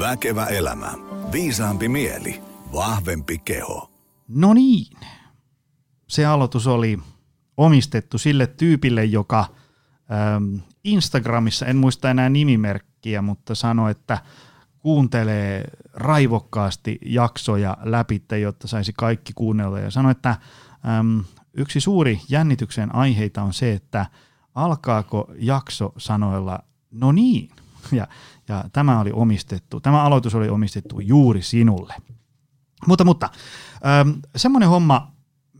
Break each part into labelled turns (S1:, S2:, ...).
S1: Väkevä elämä. Viisaampi mieli. Vahvempi keho.
S2: No niin. Se aloitus oli omistettu sille tyypille, joka ähm, Instagramissa, en muista enää nimimerkkiä, mutta sanoi, että kuuntelee raivokkaasti jaksoja läpi, jotta saisi kaikki kuunnella. Ja sanoi, että äm, yksi suuri jännityksen aiheita on se, että alkaako jakso sanoilla no niin. Ja, ja tämä oli omistettu, tämä aloitus oli omistettu juuri sinulle. Mutta, mutta ähm, semmoinen homma,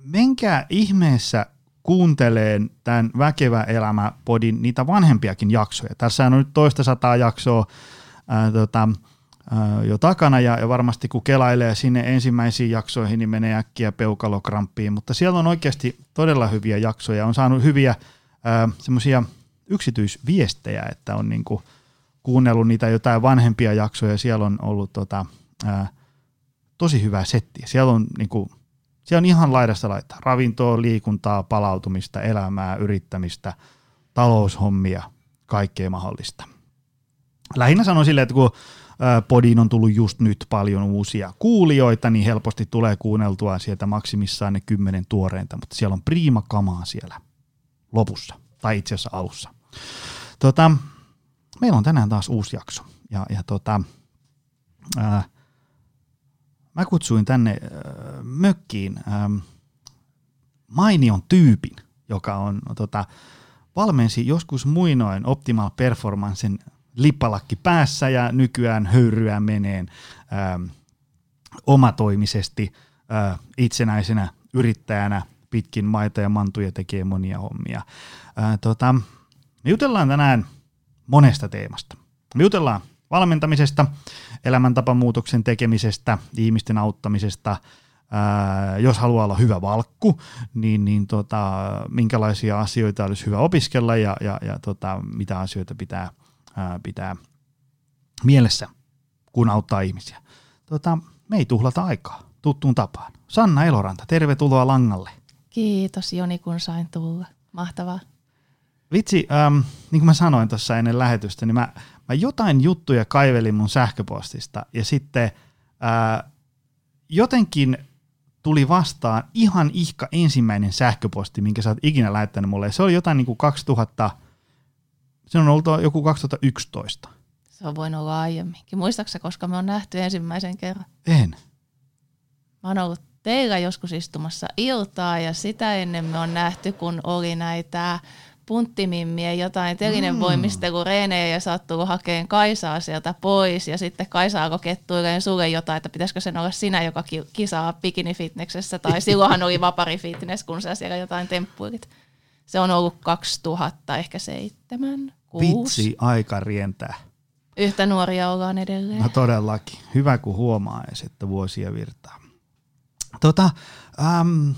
S2: menkää ihmeessä kuunteleen tämän Väkevä elämä podin niitä vanhempiakin jaksoja. Tässä on nyt toista sataa jaksoa ää, tota, ää, jo takana ja, ja varmasti kun kelailee sinne ensimmäisiin jaksoihin, niin menee äkkiä peukalokramppiin, mutta siellä on oikeasti todella hyviä jaksoja. On saanut hyviä semmoisia yksityisviestejä, että on niinku kuunnellut niitä jotain vanhempia jaksoja. Siellä on ollut tota, ää, tosi hyvää settiä. Siellä on niinku, siellä on ihan laidasta laittaa ravintoa, liikuntaa, palautumista, elämää, yrittämistä, taloushommia, kaikkea mahdollista. Lähinnä sanon silleen, että kun podiin on tullut just nyt paljon uusia kuulijoita, niin helposti tulee kuunneltua sieltä maksimissaan ne kymmenen tuoreinta, mutta siellä on priima kamaa siellä lopussa, tai itse asiassa alussa. Tota, meillä on tänään taas uusi jakso, ja, ja tota, ää, mä kutsuin tänne äh, mökkiin ähm, mainion tyypin, joka on tota, valmensi joskus muinoin Optimal Performancen lippalakki päässä ja nykyään höyryä meneen ähm, omatoimisesti äh, itsenäisenä yrittäjänä pitkin maita ja mantuja tekee monia hommia. Äh, tota, me jutellaan tänään monesta teemasta. Me jutellaan valmentamisesta, elämäntapamuutoksen tekemisestä, ihmisten auttamisesta, jos haluaa olla hyvä valkku, niin, niin tota, minkälaisia asioita olisi hyvä opiskella ja, ja, ja tota, mitä asioita pitää, ää, pitää mielessä, kun auttaa ihmisiä. Tota, me ei tuhlata aikaa tuttuun tapaan. Sanna Eloranta, tervetuloa langalle.
S3: Kiitos Joni, kun sain tulla. Mahtavaa.
S2: Vitsi, ähm, niin kuin mä sanoin tuossa ennen lähetystä, niin mä, mä jotain juttuja kaivelin mun sähköpostista ja sitten ää, jotenkin tuli vastaan ihan ihka ensimmäinen sähköposti, minkä sä oot ikinä lähettänyt mulle. Se oli jotain niin kuin 2000, se on ollut joku 2011.
S3: Se on voinut olla aiemminkin. Muistaaksä, koska me on nähty ensimmäisen kerran?
S2: En.
S3: Mä oon ollut teillä joskus istumassa iltaa ja sitä ennen me on nähty, kun oli näitä punttimimmien jotain telinen mm. ja sä oot tullut hakeen Kaisaa sieltä pois ja sitten Kaisa alkoi kettuilleen sulle jotain, että pitäisikö sen olla sinä, joka kisaa bikinifitneksessä tai silloinhan oli vapari fitness, kun sä siellä jotain temppuilit. Se on ollut 2000, ehkä seitsemän, kuusi.
S2: Vitsi, aika rientää.
S3: Yhtä nuoria ollaan edelleen.
S2: No todellakin. Hyvä kun huomaa että vuosia virtaa. Tota, ähm,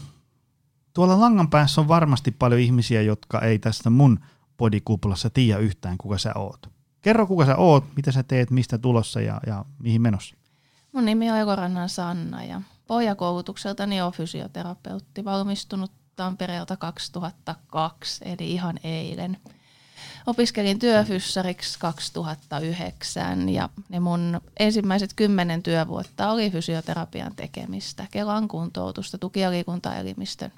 S2: tuolla langan päässä on varmasti paljon ihmisiä, jotka ei tästä mun podikuplassa tiedä yhtään, kuka sä oot. Kerro, kuka sä oot, mitä sä teet, mistä tulossa ja, ja mihin menossa.
S3: Mun nimi on Ekorannan Sanna ja pohjakoulutukseltani on fysioterapeutti, valmistunut Tampereelta 2002, eli ihan eilen. Opiskelin työfyssariksi 2009 ja ne mun ensimmäiset kymmenen työvuotta oli fysioterapian tekemistä, Kelan kuntoutusta, tuki- ja liikuntaelimistön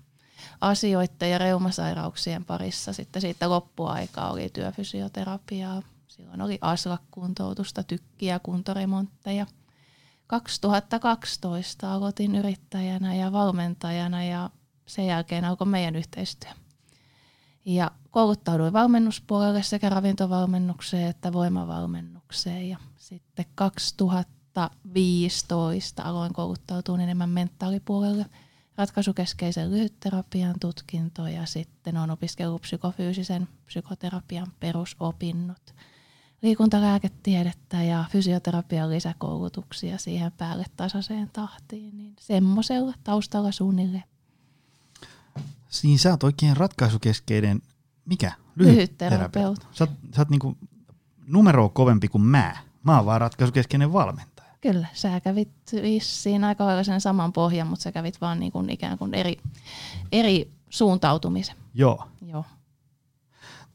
S3: asioiden ja reumasairauksien parissa. Sitten siitä loppuaikaa oli työfysioterapiaa. Silloin oli aslakkuntoutusta, tykkiä, kuntoremontteja. 2012 aloitin yrittäjänä ja valmentajana ja sen jälkeen alkoi meidän yhteistyö. Ja kouluttauduin valmennuspuolelle sekä ravintovalmennukseen että voimavalmennukseen. Ja sitten 2015 aloin kouluttautua enemmän mentaalipuolelle – ratkaisukeskeisen lyhytterapian tutkinto ja sitten on opiskellut psykofyysisen psykoterapian perusopinnot, liikuntalääketiedettä ja fysioterapian lisäkoulutuksia siihen päälle tasaiseen tahtiin, niin semmoisella taustalla suunnilleen.
S2: Niin sä oot oikein ratkaisukeskeinen, mikä?
S3: Lyhytterapeutti.
S2: Sä, sä oot niinku numero kovempi kuin mä. Mä oon vaan ratkaisukeskeinen valmentaja.
S3: Kyllä, sä kävit vissiin aika lailla sen saman pohjan, mutta sä kävit vaan niin kuin ikään kuin eri, eri suuntautumisen.
S2: Joo.
S3: Joo.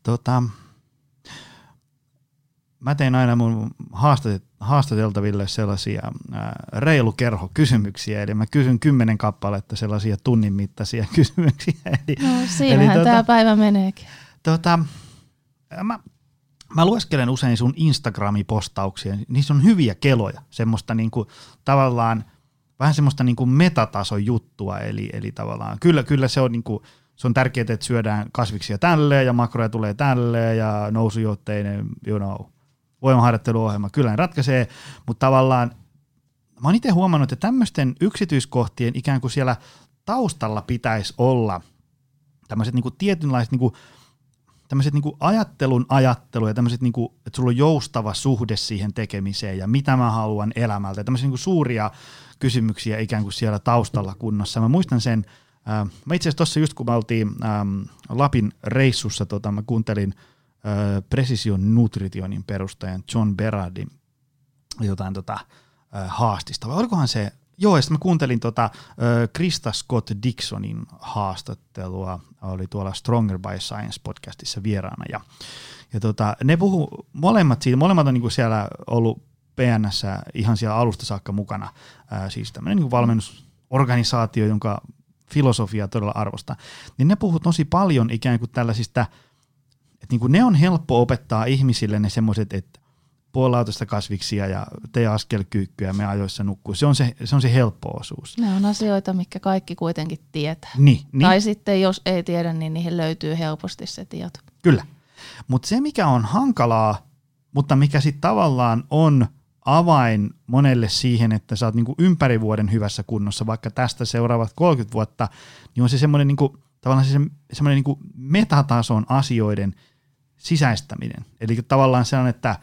S2: Tota, mä tein aina mun haastateltaville sellaisia ää, kerho kysymyksiä, eli mä kysyn kymmenen kappaletta sellaisia tunnin mittaisia kysymyksiä. Eli,
S3: no siinähän eli, tota, tämä päivä meneekin.
S2: Tota, mä, mä lueskelen usein sun Instagrami-postauksia, niissä on hyviä keloja, semmoista niinku, tavallaan vähän semmoista niinku metatason juttua, eli, eli tavallaan kyllä, kyllä se on niinku, se on tärkeää, että syödään kasviksia tälleen ja makroja tulee tälleen ja nousujohteinen, you know, voimaharjoitteluohjelma, kyllä ne ratkaisee, mutta tavallaan mä oon itse huomannut, että tämmöisten yksityiskohtien ikään kuin siellä taustalla pitäisi olla tämmöiset niinku tietynlaiset niinku, tämmöiset niinku ajattelun ajattelu ja tämmöiset, niinku, että sulla on joustava suhde siihen tekemiseen ja mitä mä haluan elämältä. Tämmöisiä niinku suuria kysymyksiä ikään kuin siellä taustalla kunnossa. Mä muistan sen, äh, mä itse asiassa tuossa just kun me oltiin ähm, Lapin reissussa, tota, mä kuuntelin äh, Precision Nutritionin perustajan John Berardin jotain tota, äh, haastista, vai olikohan se, joo, ja mä kuuntelin tota, äh, Krista Scott Dixonin haastattelua, oli tuolla Stronger by Science podcastissa vieraana, ja, ja tota, ne puhu molemmat siitä, molemmat on niinku siellä ollut PNS ihan siellä alusta saakka mukana, ää, siis tämmöinen niin valmennusorganisaatio, jonka filosofia todella arvostaa, niin ne puhuu tosi paljon ikään kuin tällaisista, että niin kuin ne on helppo opettaa ihmisille ne semmoiset, että puolautosta kasviksia ja tee askelkyykkyä me ajoissa nukkuu. Se on se, se on se helppo osuus.
S3: Ne on asioita, mitkä kaikki kuitenkin tietää.
S2: Niin, niin.
S3: Tai sitten jos ei tiedä, niin niihin löytyy helposti se tieto.
S2: Kyllä. Mutta se, mikä on hankalaa, mutta mikä sitten tavallaan on – avain monelle siihen, että sä oot niin ympäri vuoden hyvässä kunnossa, vaikka tästä seuraavat 30 vuotta, niin on se semmoinen niin kuin, tavallaan se semmoinen niin kuin metatason asioiden sisäistäminen. Eli tavallaan se on, että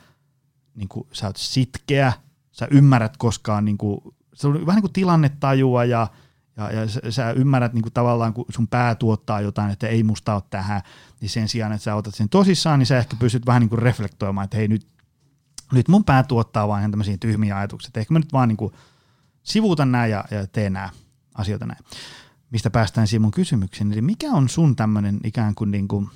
S2: niin kuin, sä oot sitkeä, sä ymmärrät koskaan, niin kuin, se on vähän niin kuin tilannetajua ja, ja, ja sä, sä ymmärrät niin kuin tavallaan, kun sun pää tuottaa jotain, että ei musta ole tähän, niin sen sijaan, että sä otat sen tosissaan, niin sä ehkä pystyt vähän niin kuin reflektoimaan, että hei nyt nyt mun pää tuottaa vaan tämmöisiä tyhmiä ajatuksia. Ehkä mä nyt vaan niin kuin sivuutan nämä ja, ja teen nämä asioita näin. Mistä päästään siihen mun kysymykseen. Eli mikä on sun tämmöinen ikään kuin, niin kuin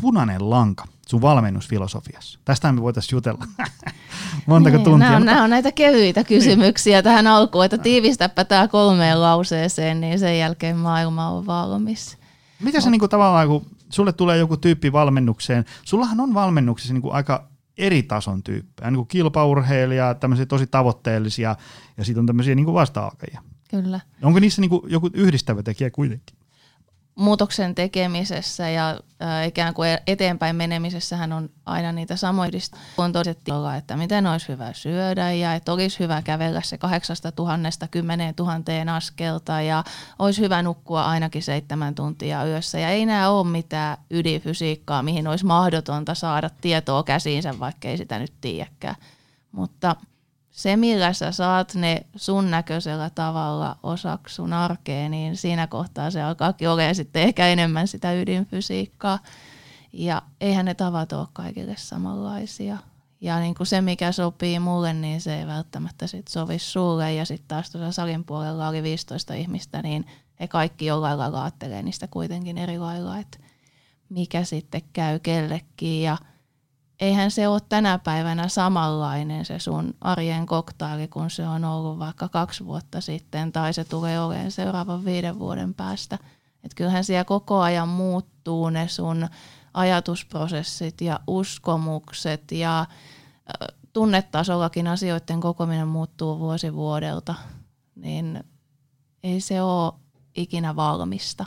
S2: punainen lanka sun valmennusfilosofiassa? Tästä me voitaisiin jutella montako niin, tuntia.
S3: Nämä on, nämä on näitä kevyitä kysymyksiä niin. tähän alkuun, että tiivistäpä tämä kolmeen lauseeseen, niin sen jälkeen maailma on valmis.
S2: Mitä se niin kuin, tavallaan, kun sulle tulee joku tyyppi valmennukseen, sullahan on valmennuksessa niin kuin aika eri tason tyyppejä, niin kuin kilpaurheilija, tämmöisiä tosi tavoitteellisia, ja sitten on tämmöisiä niin vasta-alkajia.
S3: Kyllä.
S2: Onko niissä niin kuin joku yhdistävä tekijä kuitenkin?
S3: Muutoksen tekemisessä ja äh, ikään kuin eteenpäin menemisessähän on aina niitä samoja on todettu, että miten olisi hyvä syödä ja että olisi hyvä kävellä se 8000 10 000 askelta ja olisi hyvä nukkua ainakin seitsemän tuntia yössä. Ja ei nämä ole mitään ydinfysiikkaa, mihin olisi mahdotonta saada tietoa käsiinsä, vaikka ei sitä nyt tiedäkään. Mutta se, millä sä saat ne sun näköisellä tavalla osaksi sun arkeen, niin siinä kohtaa se alkaakin olemaan sitten ehkä enemmän sitä ydinfysiikkaa. Ja eihän ne tavat ole kaikille samanlaisia. Ja niin kuin se, mikä sopii mulle, niin se ei välttämättä sit sovi sulle. Ja sitten taas tuossa salin puolella oli 15 ihmistä, niin he kaikki jollain lailla ajattelee niistä kuitenkin eri lailla, että mikä sitten käy kellekin. Ja – eihän se ole tänä päivänä samanlainen se sun arjen koktaili, kun se on ollut vaikka kaksi vuotta sitten, tai se tulee olemaan seuraavan viiden vuoden päästä. Et kyllähän siellä koko ajan muuttuu ne sun ajatusprosessit ja uskomukset ja tunnetasollakin asioiden kokominen muuttuu vuosi vuodelta, niin ei se ole ikinä valmista.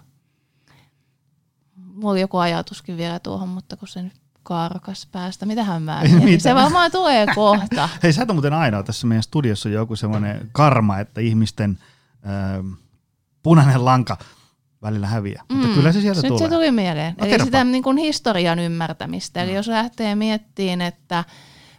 S3: Mulla oli joku ajatuskin vielä tuohon, mutta kun se nyt karkas päästä. Mitähän mä mietin? Se varmaan tulee kohta.
S2: Hei, sä et muuten ainoa tässä meidän studiossa joku semmoinen karma, että ihmisten äh, punainen lanka välillä häviää. Mm. Mutta kyllä se sieltä Nyt tulee.
S3: se tuli mieleen. No, Eli kerropa. sitä niin kuin historian ymmärtämistä. Eli mm. jos lähtee miettimään, että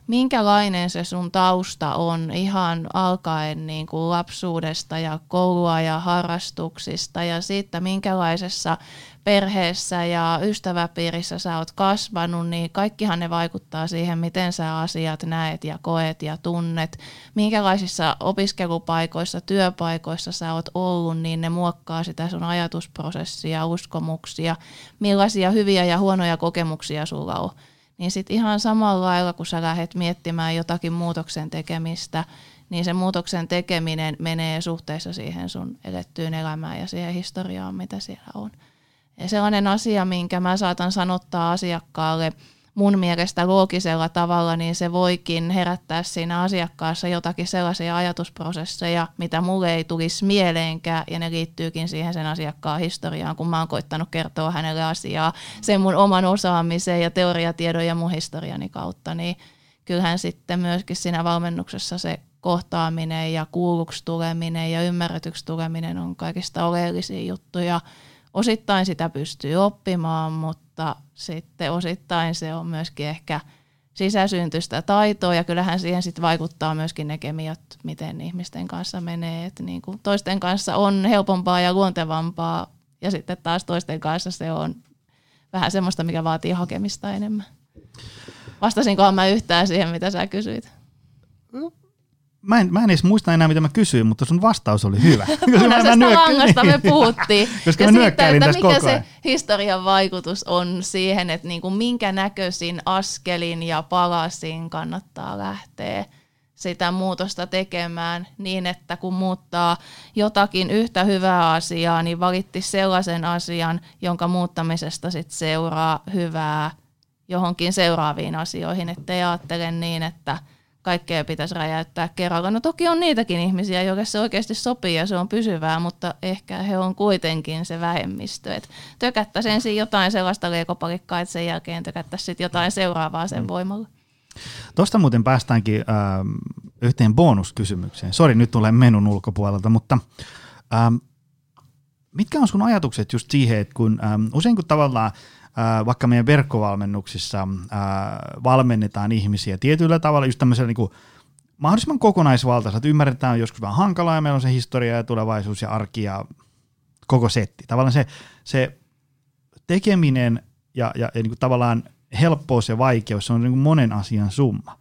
S3: minkälainen se sun tausta on ihan alkaen niin kuin lapsuudesta ja koulua ja harrastuksista ja siitä, minkälaisessa perheessä ja ystäväpiirissä sä oot kasvanut, niin kaikkihan ne vaikuttaa siihen, miten sä asiat näet ja koet ja tunnet. Minkälaisissa opiskelupaikoissa, työpaikoissa sä oot ollut, niin ne muokkaa sitä sun ajatusprosessia, uskomuksia, millaisia hyviä ja huonoja kokemuksia sulla on niin sitten ihan samalla lailla, kun sä lähdet miettimään jotakin muutoksen tekemistä, niin se muutoksen tekeminen menee suhteessa siihen sun elettyyn elämään ja siihen historiaan, mitä siellä on. Sellainen asia, minkä mä saatan sanottaa asiakkaalle – mun mielestä loogisella tavalla, niin se voikin herättää siinä asiakkaassa jotakin sellaisia ajatusprosesseja, mitä mulle ei tulisi mieleenkään, ja ne liittyykin siihen sen asiakkaan historiaan, kun mä oon koittanut kertoa hänelle asiaa sen mun oman osaamisen ja teoriatiedon ja mun historiani kautta, niin kyllähän sitten myöskin siinä valmennuksessa se kohtaaminen ja kuulluksi tuleminen ja ymmärretyksi tuleminen on kaikista oleellisia juttuja. Osittain sitä pystyy oppimaan, mutta sitten osittain se on myöskin ehkä sisäsyntystä taitoa ja kyllähän siihen sitten vaikuttaa myöskin ne kemiat, miten ihmisten kanssa menee. Että niin kuin toisten kanssa on helpompaa ja luontevampaa ja sitten taas toisten kanssa se on vähän semmoista, mikä vaatii hakemista enemmän. Vastasinkohan mä yhtään siihen, mitä sä kysyit?
S2: Mä en, mä en edes muista enää, mitä mä kysyin, mutta sun vastaus oli hyvä.
S3: Punaisesta mä langasta me puhuttiin.
S2: Koska ja mä nyökkäilin
S3: tässä
S2: mikä
S3: se historian vaikutus on siihen, että niin kuin minkä näköisin askelin ja palasin kannattaa lähteä sitä muutosta tekemään niin, että kun muuttaa jotakin yhtä hyvää asiaa, niin valitti sellaisen asian, jonka muuttamisesta sit seuraa hyvää johonkin seuraaviin asioihin, ettei ajattele niin, että – kaikkea pitäisi räjäyttää kerralla. No toki on niitäkin ihmisiä, joille se oikeasti sopii ja se on pysyvää, mutta ehkä he on kuitenkin se vähemmistö. Et tökättäisiin ensin jotain sellaista leikopalikkaa, että sen jälkeen tökättäisiin sitten jotain seuraavaa sen mm. voimalla.
S2: Tuosta muuten päästäänkin äh, yhteen bonuskysymykseen. Sori, nyt tulee menun ulkopuolelta, mutta ähm, mitkä on sun ajatukset just siihen, että kun ähm, usein kun tavallaan vaikka meidän verkkovalmennuksissa valmennetaan ihmisiä tietyllä tavalla just tämmöisellä niin kuin mahdollisimman kokonaisvaltaisella, että ymmärretään joskus vähän hankalaa ja meillä on se historia ja tulevaisuus ja arki ja koko setti. Tavallaan se, se tekeminen ja, ja, ja niin kuin tavallaan helppous ja vaikeus, se on niin kuin monen asian summa.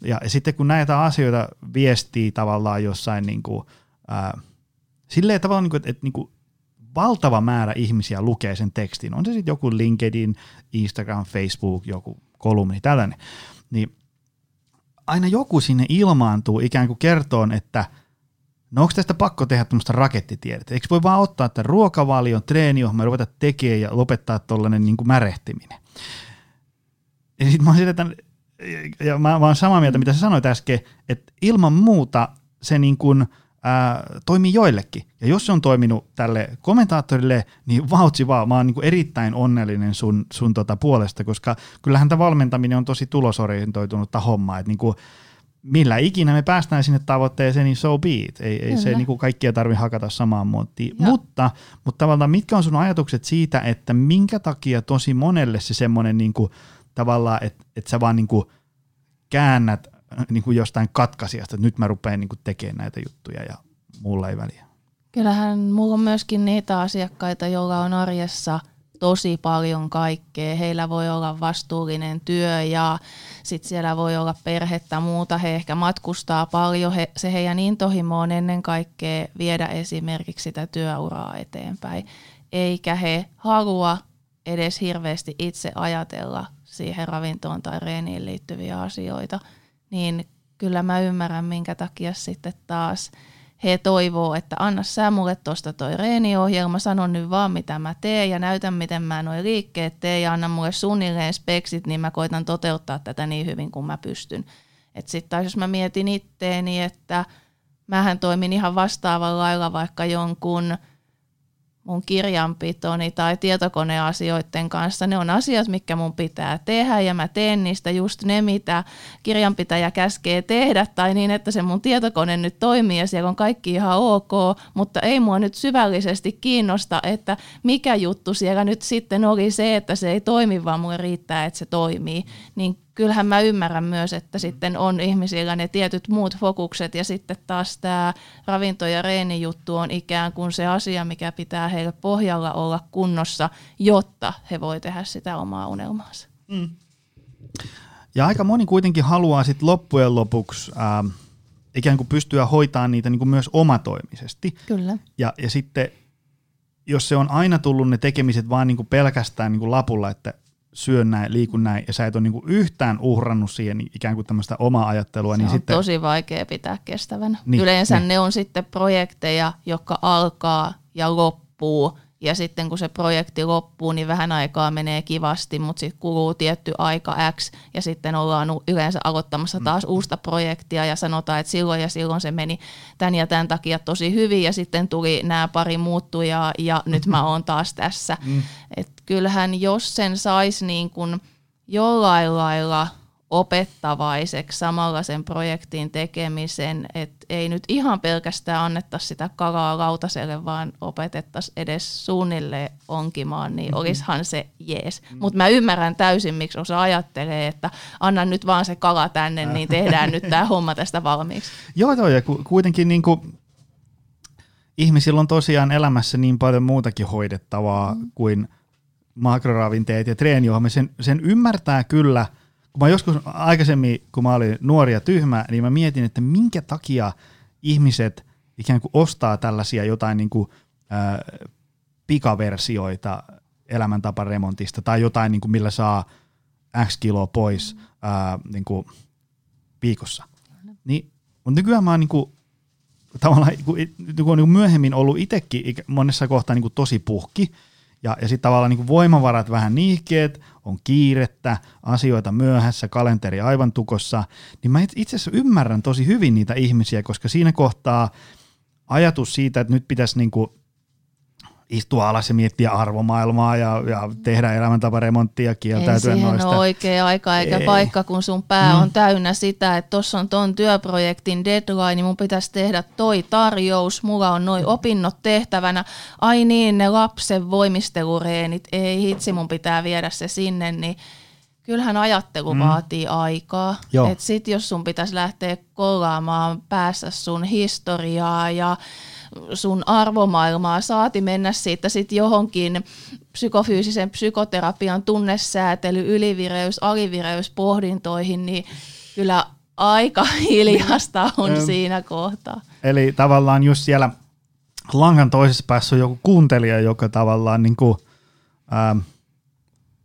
S2: Ja, ja sitten kun näitä asioita viestii tavallaan jossain niin kuin, ää, silleen tavallaan, niin kuin, että, että niin kuin valtava määrä ihmisiä lukee sen tekstin, on se sitten joku LinkedIn, Instagram, Facebook, joku kolumni, tällainen, niin aina joku sinne ilmaantuu ikään kuin kertoon, että no onko tästä pakko tehdä tämmöistä rakettitiedettä? Eikö voi vaan ottaa tämän ruokavalion, treeniohjelman, ruveta tekemään ja lopettaa tuollainen niin märehtiminen? Ja sitten mä oon sille, että, ja mä, mä oon samaa mieltä, mitä sä sanoit äsken, että ilman muuta se niin kuin – ää, toimii joillekin. Ja jos se on toiminut tälle kommentaattorille, niin vautsi vaan, mä oon niin erittäin onnellinen sun, sun tota puolesta, koska kyllähän tämä valmentaminen on tosi tulosorientoitunutta hommaa, että niin kuin, millä ikinä me päästään sinne tavoitteeseen, niin so be it. Ei, ei se niin kuin kaikkia tarvitse hakata samaan muottiin. Mutta, mutta tavallaan mitkä on sun ajatukset siitä, että minkä takia tosi monelle se semmoinen niin kuin, tavallaan, että, että sä vaan niin kuin käännät niin kuin jostain katkaisijasta, että nyt mä rupean niin kuin tekemään näitä juttuja ja mulla ei väliä.
S3: Kyllähän mulla on myöskin niitä asiakkaita, joilla on arjessa tosi paljon kaikkea. Heillä voi olla vastuullinen työ ja sitten siellä voi olla perhettä muuta. He ehkä matkustaa paljon. He, se heidän intohimo on ennen kaikkea viedä esimerkiksi sitä työuraa eteenpäin. Eikä he halua edes hirveästi itse ajatella siihen ravintoon tai reeniin liittyviä asioita – niin kyllä mä ymmärrän, minkä takia sitten taas he toivoo, että anna sä mulle tuosta toi reeniohjelma, sano nyt vaan mitä mä teen ja näytän miten mä noin liikkeet teen ja anna mulle suunnilleen speksit, niin mä koitan toteuttaa tätä niin hyvin kuin mä pystyn. Että sitten taas jos mä mietin itteeni, että mähän toimin ihan vastaavalla lailla vaikka jonkun – mun kirjanpitoni tai tietokoneasioiden kanssa. Ne on asiat, mitkä mun pitää tehdä ja mä teen niistä just ne, mitä kirjanpitäjä käskee tehdä tai niin, että se mun tietokone nyt toimii ja siellä on kaikki ihan ok, mutta ei mua nyt syvällisesti kiinnosta, että mikä juttu siellä nyt sitten oli se, että se ei toimi, vaan mulle riittää, että se toimii. Niin kyllähän mä ymmärrän myös, että sitten on ihmisillä ne tietyt muut fokukset ja sitten taas tämä ravinto- ja reenijuttu on ikään kuin se asia, mikä pitää heille pohjalla olla kunnossa, jotta he voi tehdä sitä omaa unelmaansa. Mm.
S2: Ja aika moni kuitenkin haluaa sitten loppujen lopuksi äh, ikään kuin pystyä hoitamaan niitä niin kuin myös omatoimisesti.
S3: Kyllä.
S2: Ja, ja sitten jos se on aina tullut ne tekemiset vaan niin kuin pelkästään niin kuin lapulla, että syön näin, liikun näin, ja sä et ole niinku yhtään uhrannut siihen ikään kuin tämmöistä omaa ajattelua.
S3: Se
S2: niin
S3: on
S2: sitten,
S3: tosi vaikea pitää kestävänä.
S2: Niin,
S3: Niin, Yleensä
S2: niin.
S3: ne on sitten projekteja, jotka alkaa ja loppuu, ja sitten kun se projekti loppuu, niin vähän aikaa menee kivasti, mutta sitten kuluu tietty aika X, ja sitten ollaan yleensä aloittamassa taas mm. uusta projektia, ja sanotaan, että silloin ja silloin se meni tämän ja tämän takia tosi hyvin, ja sitten tuli nämä pari muuttujaa, ja nyt mä oon taas tässä. Mm. Et kyllähän jos sen saisi niin kuin jollain lailla opettavaiseksi samalla sen projektin tekemisen, että ei nyt ihan pelkästään annettaisi sitä kalaa lautaselle, vaan opetettaisiin edes suunnilleen onkimaan, niin
S2: Mm-hmm.
S3: olisihan se jees. Mutta mä ymmärrän täysin, miksi osa ajattelee, että anna nyt vaan se kala tänne, niin tehdään nyt tämä homma tästä valmiiksi.
S2: Joo, joo, ja ku, kuitenkin niin kuin, ihmisillä on tosiaan elämässä niin paljon muutakin hoidettavaa mm. kuin makroravinteet ja treeniohjelma. Sen, sen ymmärtää kyllä, kun mä joskus aikaisemmin, kun mä olin nuori ja tyhmä, niin mä mietin, että minkä takia ihmiset ikään kuin ostaa tällaisia jotain niin kuin, äh, pikaversioita elämäntaparemontista tai jotain, niin kuin, millä saa X kiloa pois äh, niin kuin viikossa. Niin, mutta nykyään mä oon niin kuin, tavallaan kun, kun on niin myöhemmin ollut itsekin monessa kohtaa niin kuin tosi puhki, ja, ja sitten tavallaan niin voimavarat vähän niihkeet, on kiirettä, asioita myöhässä, kalenteri aivan tukossa, niin mä it- itse asiassa ymmärrän tosi hyvin niitä ihmisiä, koska siinä kohtaa ajatus siitä, että nyt pitäisi niin kuin istua alas ja miettiä arvomaailmaa ja, ja tehdä elämäntaparemonttia,
S3: Ei
S2: kieltäytyä
S3: siihen
S2: noista.
S3: ole oikea aika eikä
S2: Ei.
S3: Ei. paikka, kun sun pää
S2: Mm.
S3: mm. on täynnä sitä, että tuossa on ton työprojektin deadline, niin mun pitäisi tehdä toi tarjous, mulla on noi opinnot tehtävänä. Ai niin, ne lapsen voimistelureenit, ei hitsi, mun pitää viedä se sinne, niin kyllähän ajattelu mm. vaatii aikaa.
S2: Joo.
S3: Et sit jos sun pitäisi lähteä kolaamaan päässä sun historiaa ja sun arvomaailmaa, saati mennä siitä sitten johonkin psykofyysisen psykoterapian tunnesäätely, ylivireys, alivireys pohdintoihin, niin kyllä aika hiljasta on
S2: Em.
S3: siinä kohtaa.
S2: Eli tavallaan just siellä langan toisessa päässä on joku kuuntelija, joka tavallaan niin kuin, ähm,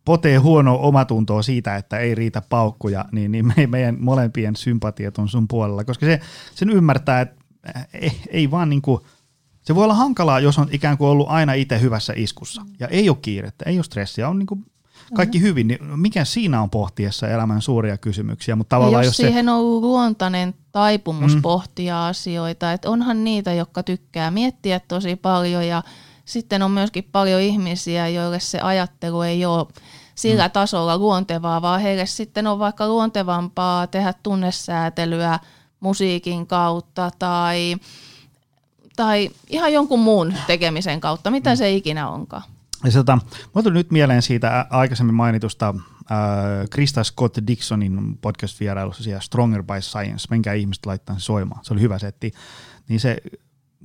S2: potee huonoa omatuntoa siitä, että ei riitä paukkuja, niin, niin me, meidän molempien sympatiat on sun puolella, koska se, sen ymmärtää, että ei, ei vaan niin kuin, se voi olla hankalaa, jos on ikään kuin ollut aina itse hyvässä iskussa ja ei ole kiirettä, ei ole stressiä, on niin kuin kaikki
S3: Mm-hmm.
S2: hyvin, niin mikä siinä on pohtiessa elämän suuria kysymyksiä, mutta tavallaan
S3: Ja
S2: jos
S3: jos
S2: se,
S3: siihen on ollut luontainen taipumus
S2: Mm.
S3: mm. pohtia asioita, että onhan niitä, jotka tykkää miettiä tosi paljon ja sitten on myöskin paljon ihmisiä, joille se ajattelu ei ole sillä mm. tasolla luontevaa, vaan heille sitten on vaikka luontevampaa tehdä tunnesäätelyä musiikin kautta tai, tai ihan jonkun muun tekemisen kautta, mitä mm. se ikinä onkaan.
S2: Ja se, tota, mulla tuli nyt mieleen siitä aikaisemmin mainitusta äh, Krista Scott Dixonin podcast-vierailussa siellä Stronger by Science. Menkää ihmiset laittaa se soimaan. Se oli hyvä setti. Niin se,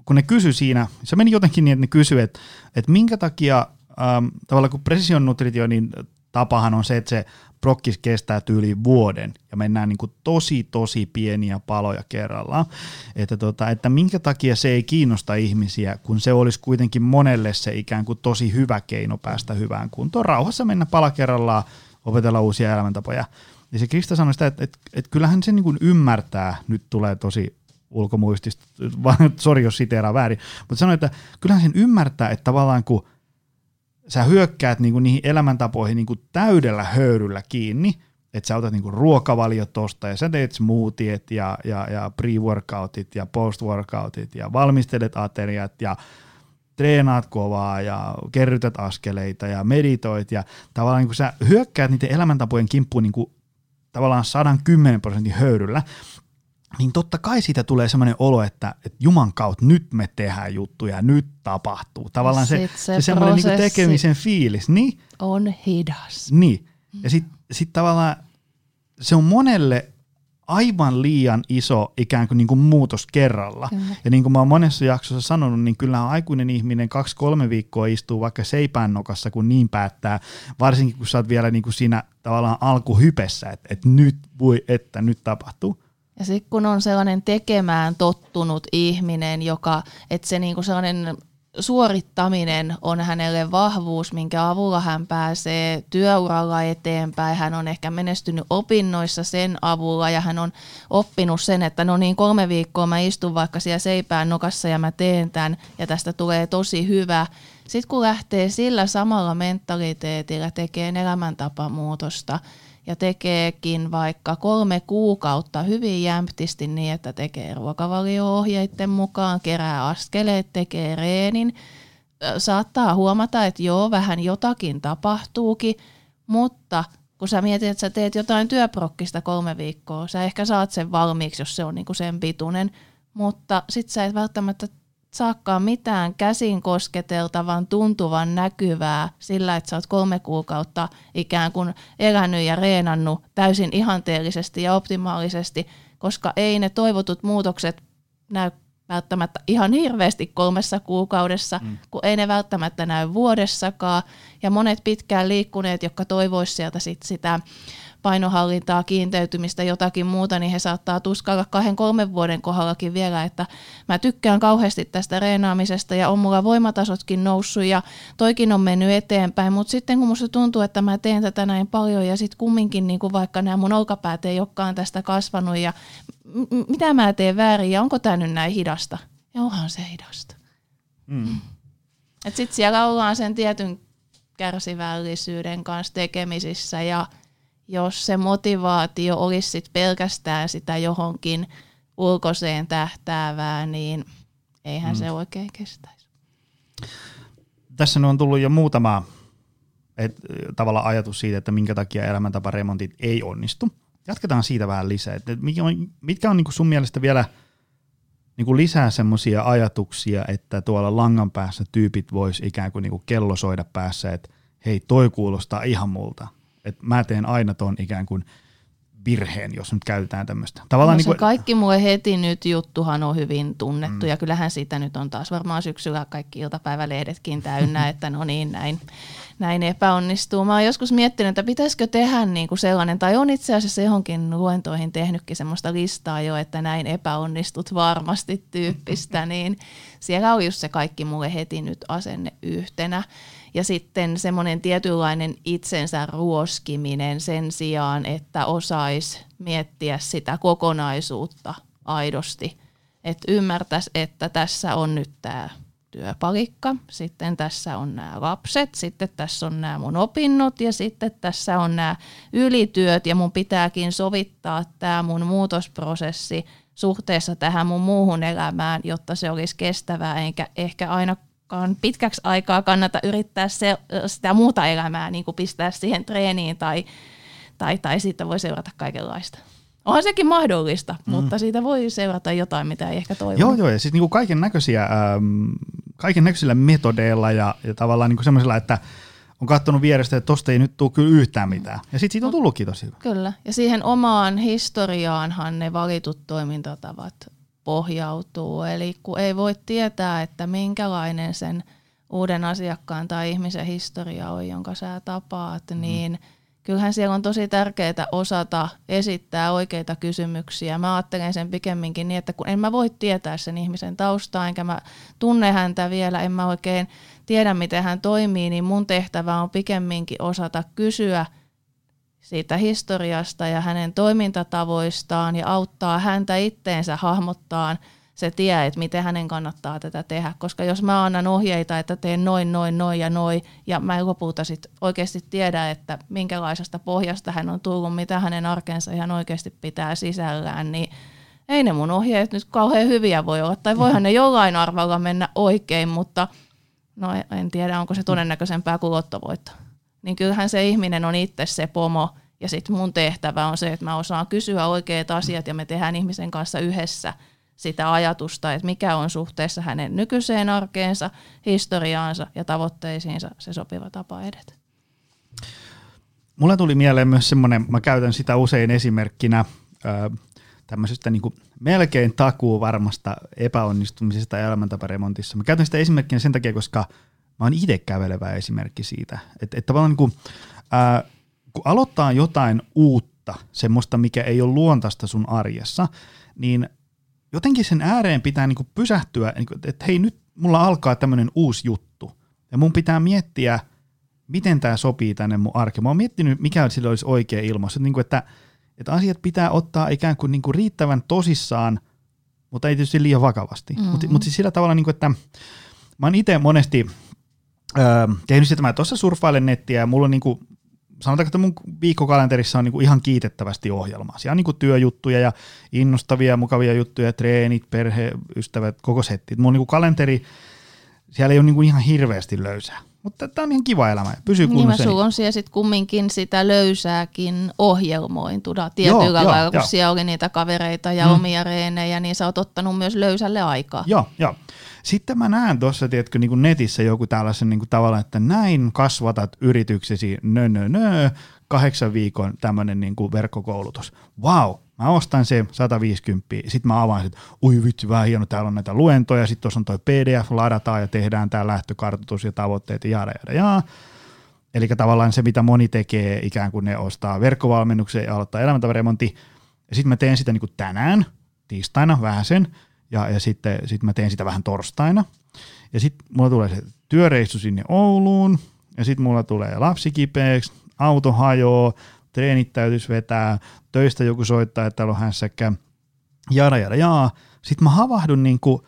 S2: kun ne kysyi siinä, se meni jotenkin niin, että ne kysyi, että, että minkä takia ähm, tavallaan kun precision nutritionin tapahan on se, että se prokkis kestää tyyliin vuoden ja mennään niin kuin tosi tosi pieniä paloja kerrallaan. Että, tota, että minkä takia se ei kiinnosta ihmisiä, kun se olisi kuitenkin monelle se ikään kuin tosi hyvä keino päästä hyvään kuntoon. Rauhassa mennä pala kerrallaan, opetella uusia elämäntapoja. Ja se Krista sanoi sitä, että, että, että kyllähän se niin kuin ymmärtää, nyt tulee tosi ulkomuistista, vaan sori jos siteeraa väärin, mutta sanoi, että kyllähän sen ymmärtää, että tavallaan kun sä hyökkäät niinku niihin elämäntapoihin niinku täydellä höyryllä kiinni, että sä otat niinku ruokavaliot tosta ja sä teet smoothiet ja, ja, ja pre-workoutit ja post-workoutit ja valmistelet ateriat ja treenaat kovaa ja kerrytät askeleita ja meditoit ja tavallaan niin kun sä hyökkäät niiden elämäntapojen kimppuun niin kuin tavallaan 110 prosentin höyryllä, niin totta kai siitä tulee semmoinen olo, että, että Juman kautta nyt me tehdään juttuja, nyt tapahtuu. Tavallaan se, se,
S3: se
S2: se semmoinen niin tekemisen fiilis. Niin,
S3: On hidas.
S2: niin. Ja sitten sit tavallaan se on monelle aivan liian iso ikään kuin, niin kuin muutos kerralla.
S3: Kyllä.
S2: Ja niin kuin mä oon monessa jaksossa sanonut, niin kyllä aikuinen ihminen kaksi-kolme viikkoa istuu vaikka seipään nokassa, kun niin päättää, varsinkin kun sä oot vielä niin kuin siinä tavallaan alkuhypessä, että, että nyt voi, että nyt tapahtuu.
S3: Ja sitten kun on sellainen tekemään tottunut ihminen, joka, että se niinku sellainen suorittaminen on hänelle vahvuus, minkä avulla hän pääsee työuralla eteenpäin. Hän on ehkä menestynyt opinnoissa sen avulla ja hän on oppinut sen, että no niin kolme viikkoa mä istun vaikka siellä seipään nokassa ja mä teen tämän ja tästä tulee tosi hyvä. Sitten kun lähtee sillä samalla mentaliteetillä tekee elämäntapamuutosta ja tekeekin vaikka kolme kuukautta hyvin jämptisti niin, että tekee ruokavalio-ohjeiden mukaan, kerää askeleet, tekee reenin, saattaa huomata, että joo, vähän jotakin tapahtuukin, mutta kun sä mietit, että sä teet jotain työprokkista kolme viikkoa, sä ehkä saat sen valmiiksi, jos se on niinku sen pituinen, mutta sit sä et välttämättä saakaan mitään käsin kosketeltavan, tuntuvan näkyvää sillä, että sä oot kolme kuukautta ikään kuin elänyt ja reenannut täysin ihanteellisesti ja optimaalisesti, koska ei ne toivotut muutokset näy välttämättä ihan hirveästi kolmessa kuukaudessa, mm. kun ei ne välttämättä näy vuodessakaan. Ja monet pitkään liikkuneet, jotka toivoisivat sieltä sit sitä painohallintaa, kiinteytymistä, jotakin muuta, niin he saattaa tuskailla kahden, kolmen vuoden kohdallakin vielä, että mä tykkään kauheasti tästä reenaamisesta ja on mulla voimatasotkin noussut ja toikin on mennyt eteenpäin, mutta sitten kun musta tuntuu, että mä teen tätä näin paljon ja sitten kumminkin niin kuin vaikka nämä mun olkapäät ei olekaan tästä kasvanut ja m- mitä mä teen väärin ja onko tämä nyt näin hidasta? Ja onhan se hidasta. Mm. Sitten siellä ollaan sen tietyn kärsivällisyyden kanssa tekemisissä ja jos se motivaatio olisi sit pelkästään sitä johonkin ulkoiseen tähtäävää, niin eihän mm. se oikein kestäisi.
S2: Tässä on tullut jo muutama et, tavalla ajatus siitä, että minkä takia elämäntaparemontit ei onnistu. Jatketaan siitä vähän lisää. Et, mitkä on, mitkä on niinku sun mielestä vielä niinku lisää semmoisia ajatuksia, että tuolla langan päässä tyypit vois ikään kuin niinku kello soida päässä, että hei, toi kuulostaa ihan multa että mä teen aina ton ikään kuin virheen, jos nyt käytetään tämmöistä.
S3: Tavallaan no, niin kuin... kaikki mulle heti nyt juttuhan on hyvin tunnettu mm. ja kyllähän siitä nyt on taas varmaan syksyllä kaikki iltapäivälehdetkin täynnä, että no niin näin, näin epäonnistuu. Mä oon joskus miettinyt, että pitäisikö tehdä niin kuin sellainen, tai on itse asiassa johonkin luentoihin tehnytkin semmoista listaa jo, että näin epäonnistut varmasti tyyppistä, niin siellä on just se kaikki mulle heti nyt asenne yhtenä. Ja sitten semmoinen tietynlainen itsensä ruoskiminen sen sijaan, että osaisi miettiä sitä kokonaisuutta aidosti. Että ymmärtäisi, että tässä on nyt tämä työpalikka, sitten tässä on nämä lapset, sitten tässä on nämä mun opinnot ja sitten tässä on nämä ylityöt ja mun pitääkin sovittaa tämä mun muutosprosessi suhteessa tähän mun muuhun elämään, jotta se olisi kestävää, enkä ehkä aina pitkäksi aikaa kannata yrittää se, sitä muuta elämää niin kuin pistää siihen treeniin tai, tai, tai siitä voi seurata kaikenlaista. Onhan sekin mahdollista, mm. mutta siitä voi seurata jotain, mitä ei ehkä toivo.
S2: Joo, joo, ja sitten niinku kaiken näköisiä, ähm, kaiken näköisillä metodeilla ja, ja tavallaan niinku semmoisella, että on katsonut vierestä, että tosta ei nyt tule kyllä yhtään mitään. Ja sitten siitä on tullutkin tosi hyvä.
S3: Kyllä, ja siihen omaan historiaanhan ne valitut toimintatavat pohjautuu. Eli kun ei voi tietää, että minkälainen sen uuden asiakkaan tai ihmisen historia on, jonka sä tapaat, mm. niin kyllähän siellä on tosi tärkeää osata esittää oikeita kysymyksiä. Mä ajattelen sen pikemminkin niin, että kun en mä voi tietää sen ihmisen taustaa, enkä mä tunne häntä vielä, en mä oikein tiedä, miten hän toimii, niin mun tehtävä on pikemminkin osata kysyä – siitä historiasta ja hänen toimintatavoistaan ja auttaa häntä itteensä hahmottaa se tie, että miten hänen kannattaa tätä tehdä. Koska jos mä annan ohjeita, että teen noin, noin, noin ja noin, ja mä en lopulta sit oikeasti tiedä, että minkälaisesta pohjasta hän on tullut, mitä hänen arkensa ihan oikeasti pitää sisällään, niin ei ne mun ohjeet nyt kauhean hyviä voi olla. Tai voihan ne jollain arvalla mennä oikein, mutta no en tiedä, onko se todennäköisempää kuin lottovoitto niin kyllähän se ihminen on itse se pomo, ja sitten mun tehtävä on se, että mä osaan kysyä oikeat asiat, ja me tehdään ihmisen kanssa yhdessä sitä ajatusta, että mikä on suhteessa hänen nykyiseen arkeensa, historiaansa ja tavoitteisiinsa se sopiva tapa edetä.
S2: Mulla tuli mieleen myös semmoinen, mä käytän sitä usein esimerkkinä tämmöisestä niin melkein takuu varmasta epäonnistumisesta elämäntaparemontissa. Mä käytän sitä esimerkkinä sen takia, koska mä oon itse kävelevä esimerkki siitä. Että et tavallaan niin kuin, ää, kun aloittaa jotain uutta, semmoista, mikä ei ole luontaista sun arjessa, niin jotenkin sen ääreen pitää niin kuin pysähtyä, niin että hei nyt, mulla alkaa tämmöinen uusi juttu. Ja mun pitää miettiä, miten tämä sopii tänne mun arkeen. Mä oon miettinyt, mikä sillä olisi oikea ilmaus. Että, niin kuin, että, että asiat pitää ottaa ikään kuin, niin kuin riittävän tosissaan, mutta ei tietysti liian vakavasti. Mm-hmm. Mutta mut siis sillä tavalla, niin kuin, että mä oon itse monesti öö, tehnyt sitä, mä tuossa surffailen nettiä ja mulla on niin kuin, sanotaanko, että mun viikkokalenterissa on niin kuin ihan kiitettävästi ohjelmaa. Siellä on niin kuin työjuttuja ja innostavia, mukavia juttuja, treenit, perhe, ystävät, koko setti. On niin kuin kalenteri, siellä ei ole niin kuin ihan hirveästi löysää. Mutta tämä on ihan kiva elämä. Pysyy kunnossa.
S3: Niin, sulla on siellä sitten kumminkin sitä löysääkin ohjelmointuda tietyllä lailla, kun siellä oli niitä kavereita ja mm. omia reenejä, niin sä oot ottanut myös löysälle aikaa.
S2: Joo, joo. Sitten mä näen tuossa, tiedätkö, niin kuin netissä joku tällaisen niin kuin tavalla, että näin kasvatat yrityksesi, nö, nö, nö, kahdeksan viikon tämmöinen niin kuin verkkokoulutus. Wow, Mä ostan se 150, sitten mä avaan, että ui vitsi, vähän hieno, täällä on näitä luentoja, sitten tuossa on toi PDF, ladataan ja tehdään tämä lähtökartoitus ja tavoitteet ja jada, jada, jada. Eli tavallaan se, mitä moni tekee, ikään kuin ne ostaa verkkovalmennuksen ja aloittaa elämäntaparemontti, ja sitten mä teen sitä niin kuin tänään, tiistaina vähän sen, ja, ja sitten sit mä teen sitä vähän torstaina, ja sitten mulla tulee se työreissu sinne Ouluun, ja sitten mulla tulee lapsi kipeäksi, auto hajoaa, treenit täytyisi vetää, töistä joku soittaa, että täällä on hässäkkä, jada jada jaa. Sitten mä havahdun niin kuin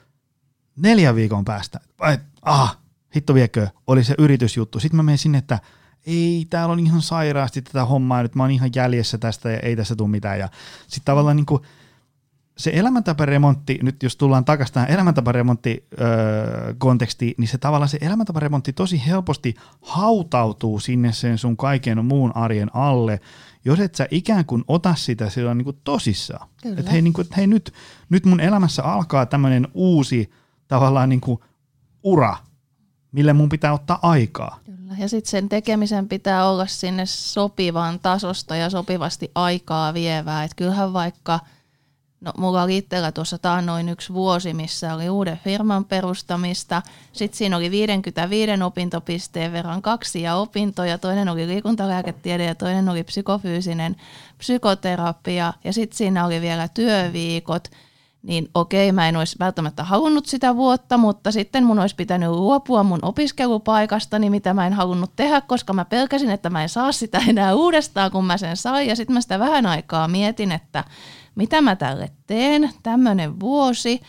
S2: neljän viikon päästä, että ah, hitto viekö, oli se yritysjuttu. Sitten mä menen sinne, että ei, täällä on ihan sairaasti tätä hommaa, nyt mä oon ihan jäljessä tästä ja ei tässä tule mitään. Ja sitten tavallaan niin kuin, se elämäntaparemontti, nyt jos tullaan takaisin tähän elämäntaparemontti öö, kontekstiin, niin se tavallaan se elämäntaparemontti tosi helposti hautautuu sinne sen sun kaiken muun arjen alle, jos et sä ikään kuin ota sitä silloin niin kuin tosissaan. Että hei, niin kuin, että hei nyt, nyt mun elämässä alkaa tämmöinen uusi tavallaan niin kuin ura, mille mun pitää ottaa aikaa.
S3: Kyllä. Ja sitten sen tekemisen pitää olla sinne sopivan tasosta ja sopivasti aikaa vievää. Että kyllähän vaikka – No, mulla oli itsellä tuossa noin yksi vuosi, missä oli uuden firman perustamista. Sitten siinä oli 55 opintopisteen verran kaksi ja opintoja. Toinen oli liikuntalääketiede ja toinen oli psykofyysinen psykoterapia. Ja sitten siinä oli vielä työviikot. Niin okei, mä en olisi välttämättä halunnut sitä vuotta, mutta sitten mun olisi pitänyt luopua mun opiskelupaikastani, mitä mä en halunnut tehdä, koska mä pelkäsin, että mä en saa sitä enää uudestaan, kun mä sen sain. Ja sitten mä sitä vähän aikaa mietin, että mitä mä tälle teen, tämmöinen vuosi. Mä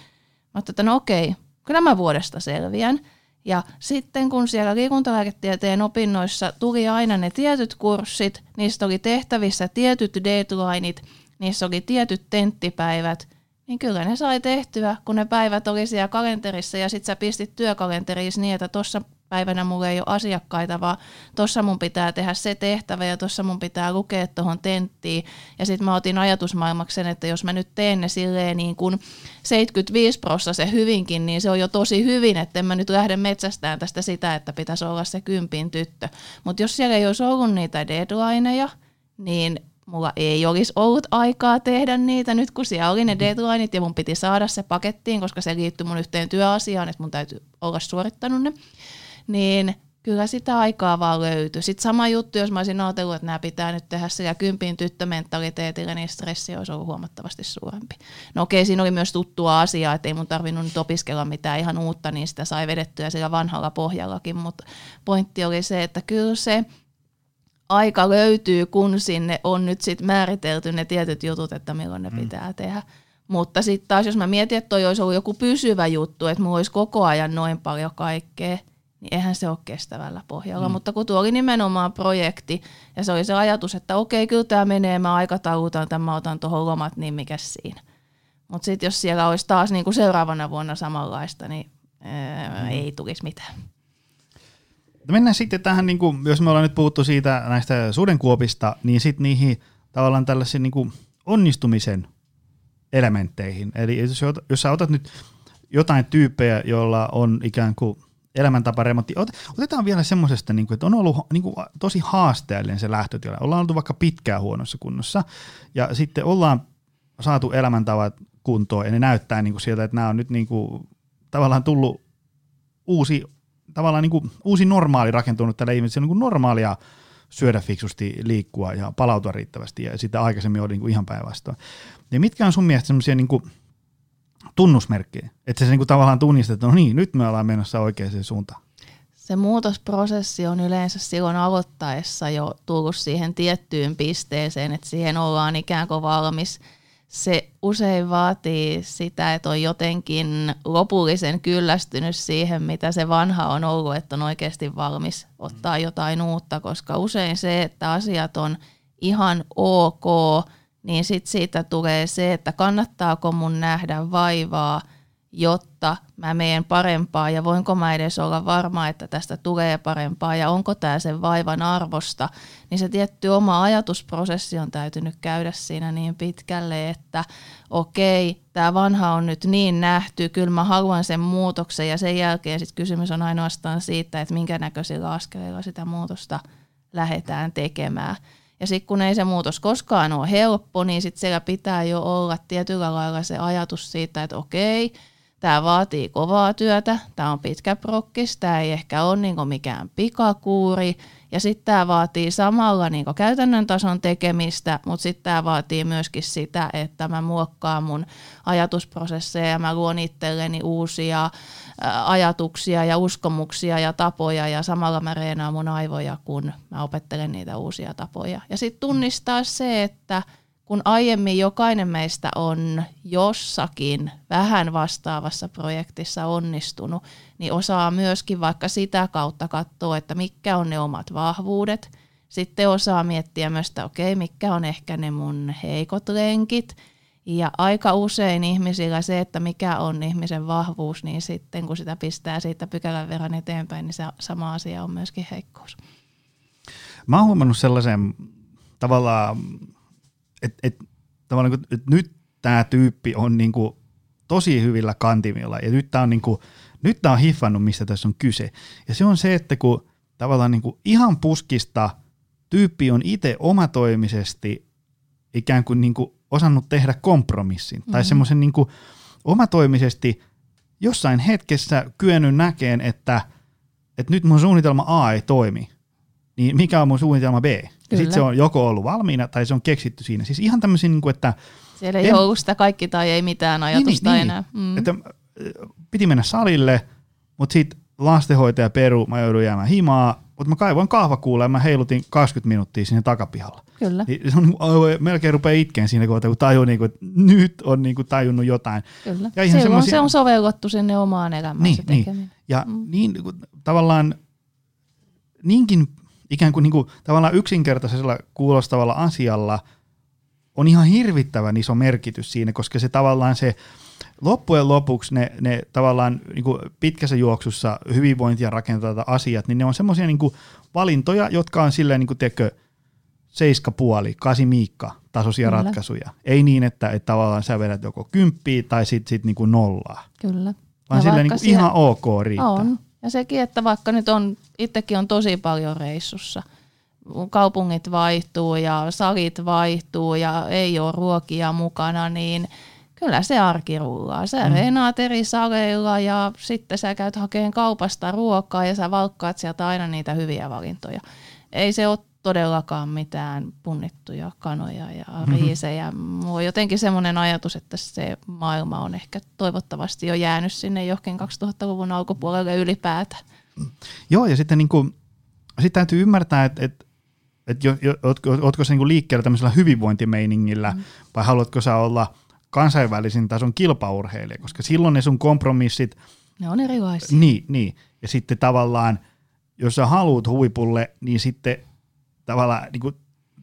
S3: ajattelin, että no okei, kyllä mä vuodesta selviän. Ja sitten kun siellä liikuntalääketieteen opinnoissa tuli aina ne tietyt kurssit, niistä oli tehtävissä tietyt deadlineit, niissä oli tietyt tenttipäivät, niin kyllä ne sai tehtyä, kun ne päivät oli siellä kalenterissa ja sitten sä pistit työkalenteriin niin, että tuossa päivänä mulla ei ole asiakkaita, vaan tuossa mun pitää tehdä se tehtävä ja tuossa mun pitää lukea tuohon tenttiin. Ja sitten mä otin ajatusmaailmaksen, että jos mä nyt teen ne silleen niin kuin 75 prosenttia se hyvinkin, niin se on jo tosi hyvin, että en mä nyt lähde metsästään tästä sitä, että pitäisi olla se kympin tyttö. Mutta jos siellä ei olisi ollut niitä deadlineja, niin mulla ei olisi ollut aikaa tehdä niitä nyt, kun siellä oli ne deadlineit ja mun piti saada se pakettiin, koska se liittyy mun yhteen työasiaan, että mun täytyy olla suorittanut ne niin kyllä sitä aikaa vaan löytyy. Sitten sama juttu, jos mä olisin ajatellut, että nämä pitää nyt tehdä sillä kympin tyttömentaliteetillä, niin stressi olisi ollut huomattavasti suurempi. No okei, siinä oli myös tuttua asiaa, että ei mun tarvinnut nyt opiskella mitään ihan uutta, niin sitä sai vedettyä sillä vanhalla pohjallakin, mutta pointti oli se, että kyllä se aika löytyy, kun sinne on nyt sitten määritelty ne tietyt jutut, että milloin ne mm. pitää tehdä. Mutta sitten taas, jos mä mietin, että toi olisi ollut joku pysyvä juttu, että mulla olisi koko ajan noin paljon kaikkea, niin eihän se ole kestävällä pohjalla. Mm. Mutta kun tuo oli nimenomaan projekti, ja se oli se ajatus, että okei, kyllä tämä menee, mä aikataulutan tämän, mä otan tuohon lomat, niin mikä siinä. Mutta sitten jos siellä olisi taas niin kuin seuraavana vuonna samanlaista, niin ää, mm. ei tulisi mitään.
S2: Mennään sitten tähän, niin kuin, jos me ollaan nyt puhuttu siitä näistä sudenkuopista, niin sitten niihin tavallaan tällaisiin niin kuin onnistumisen elementteihin. Eli jos, jos sä otat nyt jotain tyyppejä, joilla on ikään kuin elämäntaparemontti. Otetaan vielä semmoisesta, niin että on ollut niin kuin, tosi haasteellinen se lähtötila. Ollaan oltu vaikka pitkään huonossa kunnossa ja sitten ollaan saatu elämäntavat kuntoon ja ne näyttää niin kuin sieltä, että nämä on nyt niin kuin, tavallaan tullut uusi, tavallaan niin kuin, uusi normaali rakentunut tällä ihmisellä, niin kuin normaalia syödä fiksusti, liikkua ja palautua riittävästi ja sitä aikaisemmin oli niin kuin ihan päinvastoin. Ja mitkä on sun mielestä semmoisia niin tunnusmerkki, että se niinku tavallaan tunnistaa, että no niin, nyt me ollaan menossa oikeaan suuntaan.
S3: Se muutosprosessi on yleensä silloin aloittaessa jo tullut siihen tiettyyn pisteeseen, että siihen ollaan ikään kuin valmis. Se usein vaatii sitä, että on jotenkin lopullisen kyllästynyt siihen, mitä se vanha on ollut, että on oikeasti valmis ottaa jotain uutta, koska usein se, että asiat on ihan ok, niin sitten siitä tulee se, että kannattaako mun nähdä vaivaa – jotta mä meen parempaa ja voinko mä edes olla varma, että tästä tulee parempaa ja onko tämä sen vaivan arvosta, niin se tietty oma ajatusprosessi on täytynyt käydä siinä niin pitkälle, että okei, tämä vanha on nyt niin nähty, kyllä mä haluan sen muutoksen ja sen jälkeen sitten kysymys on ainoastaan siitä, että minkä näköisillä askeleilla sitä muutosta lähdetään tekemään. Ja sitten kun ei se muutos koskaan ole helppo, niin sitten siellä pitää jo olla tietyllä lailla se ajatus siitä, että okei, Tämä vaatii kovaa työtä, tämä on pitkä prokkis, tämä ei ehkä ole niin mikään pikakuuri, ja sitten tämä vaatii samalla niin käytännön tason tekemistä, mutta sitten tämä vaatii myöskin sitä, että mä muokkaan mun ajatusprosesseja ja mä luon itselleni uusia ajatuksia ja uskomuksia ja tapoja ja samalla mä reenaan mun aivoja, kun mä opettelen niitä uusia tapoja. Ja sitten tunnistaa se, että – kun aiemmin jokainen meistä on jossakin vähän vastaavassa projektissa onnistunut, niin osaa myöskin vaikka sitä kautta katsoa, että mitkä on ne omat vahvuudet. Sitten osaa miettiä myös, että okei, mitkä on ehkä ne mun heikot lenkit. Ja aika usein ihmisillä se, että mikä on ihmisen vahvuus, niin sitten kun sitä pistää siitä pykälän verran eteenpäin, niin se sama asia on myöskin heikkous.
S2: Mä oon huomannut sellaisen tavallaan et, et, tavallaan, et nyt tämä tyyppi on niinku tosi hyvillä kantimilla ja nyt tämä on, niinku, nyt tää on hiffannut, mistä tässä on kyse. Ja se on se, että kun tavallaan niinku ihan puskista tyyppi on itse omatoimisesti ikään kuin niinku osannut tehdä kompromissin mm-hmm. tai semmoisen niinku omatoimisesti jossain hetkessä kyennyt näkeen, että, että nyt mun suunnitelma A ei toimi, niin mikä on mun suunnitelma B? Sitten se on joko ollut valmiina tai se on keksitty siinä. Siis ihan tämmöisiä, niin kuin, että...
S3: Siellä ei en... ole sitä kaikki tai ei mitään ajatusta niin, niin, enää.
S2: Mm. Että, piti mennä salille, mutta sitten lastenhoitaja Peru, mä joudun jäämään himaa, mutta mä kaivoin kahvakuulle ja mä heilutin 20 minuuttia sinne takapihalla.
S3: Kyllä.
S2: Niin se on, melkein rupeaa itkeen siinä kohtaa, kun tajuu, niin kuin, että nyt on niin kuin, tajunnut jotain.
S3: Kyllä. Ja ihan Silloin se on sovellettu sinne omaan elämään
S2: niin, se Niin. Ja mm. niin, tavallaan niinkin ikään kuin, niin kuin tavallaan yksinkertaisella kuulostavalla asialla on ihan hirvittävän iso merkitys siinä, koska se tavallaan se loppujen lopuksi ne, ne tavallaan niin kuin pitkässä juoksussa hyvinvointia rakentavat asiat, niin ne on semmoisia niin valintoja, jotka on silleen, niin kuin, puoli, kasi miikka tasoisia Kyllä. ratkaisuja. Ei niin, että, että tavallaan sä vedät joko kymppiä tai sitten sit niin kuin nollaa.
S3: Kyllä.
S2: Vaan ja silleen niin kuin ihan ok riittää.
S3: On. Ja sekin, että vaikka nyt on, itsekin on tosi paljon reissussa, kaupungit vaihtuu ja salit vaihtuu ja ei ole ruokia mukana, niin kyllä se arki rullaa. Sä mm. reenaat eri saleilla ja sitten sä käyt hakemaan kaupasta ruokaa ja sä valkkaat sieltä aina niitä hyviä valintoja. Ei se ole todellakaan mitään punnittuja kanoja ja mm-hmm. riisejä. Mulla on jotenkin semmoinen ajatus, että se maailma on ehkä toivottavasti jo jäänyt sinne johonkin 2000-luvun alkupuolelle ylipäätään.
S2: Joo, ja sitten niin kuin, sit täytyy ymmärtää, että, että että jo, jo, ootko, ootko sä niin liikkeellä tämmöisellä hyvinvointimeiningillä mm. vai haluatko sä olla kansainvälisen tason kilpaurheilija, koska silloin ne sun kompromissit...
S3: Ne on erilaisia.
S2: Niin, niin. ja sitten tavallaan, jos sä haluat huipulle, niin sitten tavallaan niin kuin,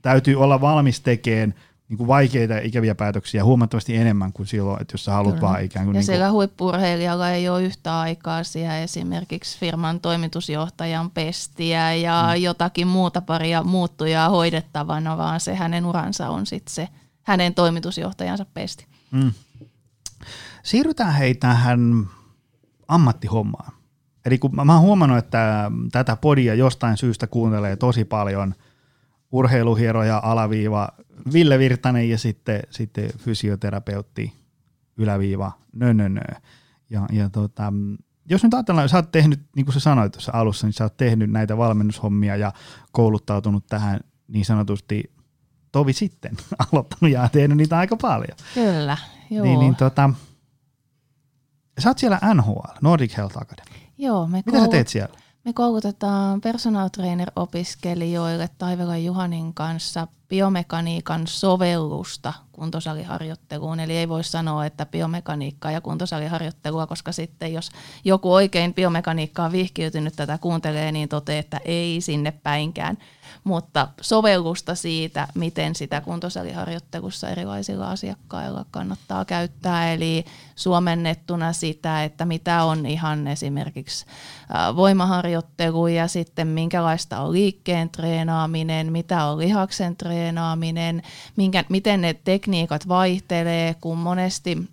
S2: täytyy olla valmis tekemään niin kuin vaikeita ja ikäviä päätöksiä huomattavasti enemmän kuin silloin, että jos sä haluat Kyllä. vaan ikään kuin...
S3: Ja
S2: niin
S3: kuin... huippurheilijalla ei ole yhtä aikaa siellä esimerkiksi firman toimitusjohtajan pestiä ja mm. jotakin muuta paria muuttujaa hoidettavana, vaan se hänen uransa on sitten se hänen toimitusjohtajansa pesti. Mm.
S2: Siirrytään hei tähän ammattihommaan. Eli kun mä, oon huomannut, että tätä podia jostain syystä kuuntelee tosi paljon – urheiluhieroja alaviiva Ville Virtanen ja sitten, sitten fysioterapeutti yläviiva nö, nö, nö. Ja, ja tota, jos nyt ajatellaan, sä oot tehnyt, niin kuin sä sanoit tuossa alussa, niin sä oot tehnyt näitä valmennushommia ja kouluttautunut tähän niin sanotusti tovi sitten, aloittanut ja tehnyt niitä aika paljon.
S3: Kyllä, joo.
S2: Niin, niin tota, Sä oot siellä NHL, Nordic Health Academy.
S3: Joo, me
S2: Mitä sä teet siellä?
S3: Me koulutetaan personal trainer-opiskelijoille Taivelan Juhanin kanssa biomekaniikan sovellusta kuntosaliharjoitteluun. Eli ei voi sanoa, että biomekaniikkaa ja kuntosaliharjoittelua, koska sitten jos joku oikein biomekaniikkaa vihkiytynyt tätä kuuntelee, niin toteaa, että ei sinne päinkään. Mutta sovellusta siitä, miten sitä kuntosaliharjoittelussa erilaisilla asiakkailla kannattaa käyttää. Eli suomennettuna sitä, että mitä on ihan esimerkiksi voimaharjoittelu ja sitten minkälaista on liikkeen treenaaminen, mitä on lihaksen treenaaminen, minkä, miten ne tekniikat vaihtelee, kun monesti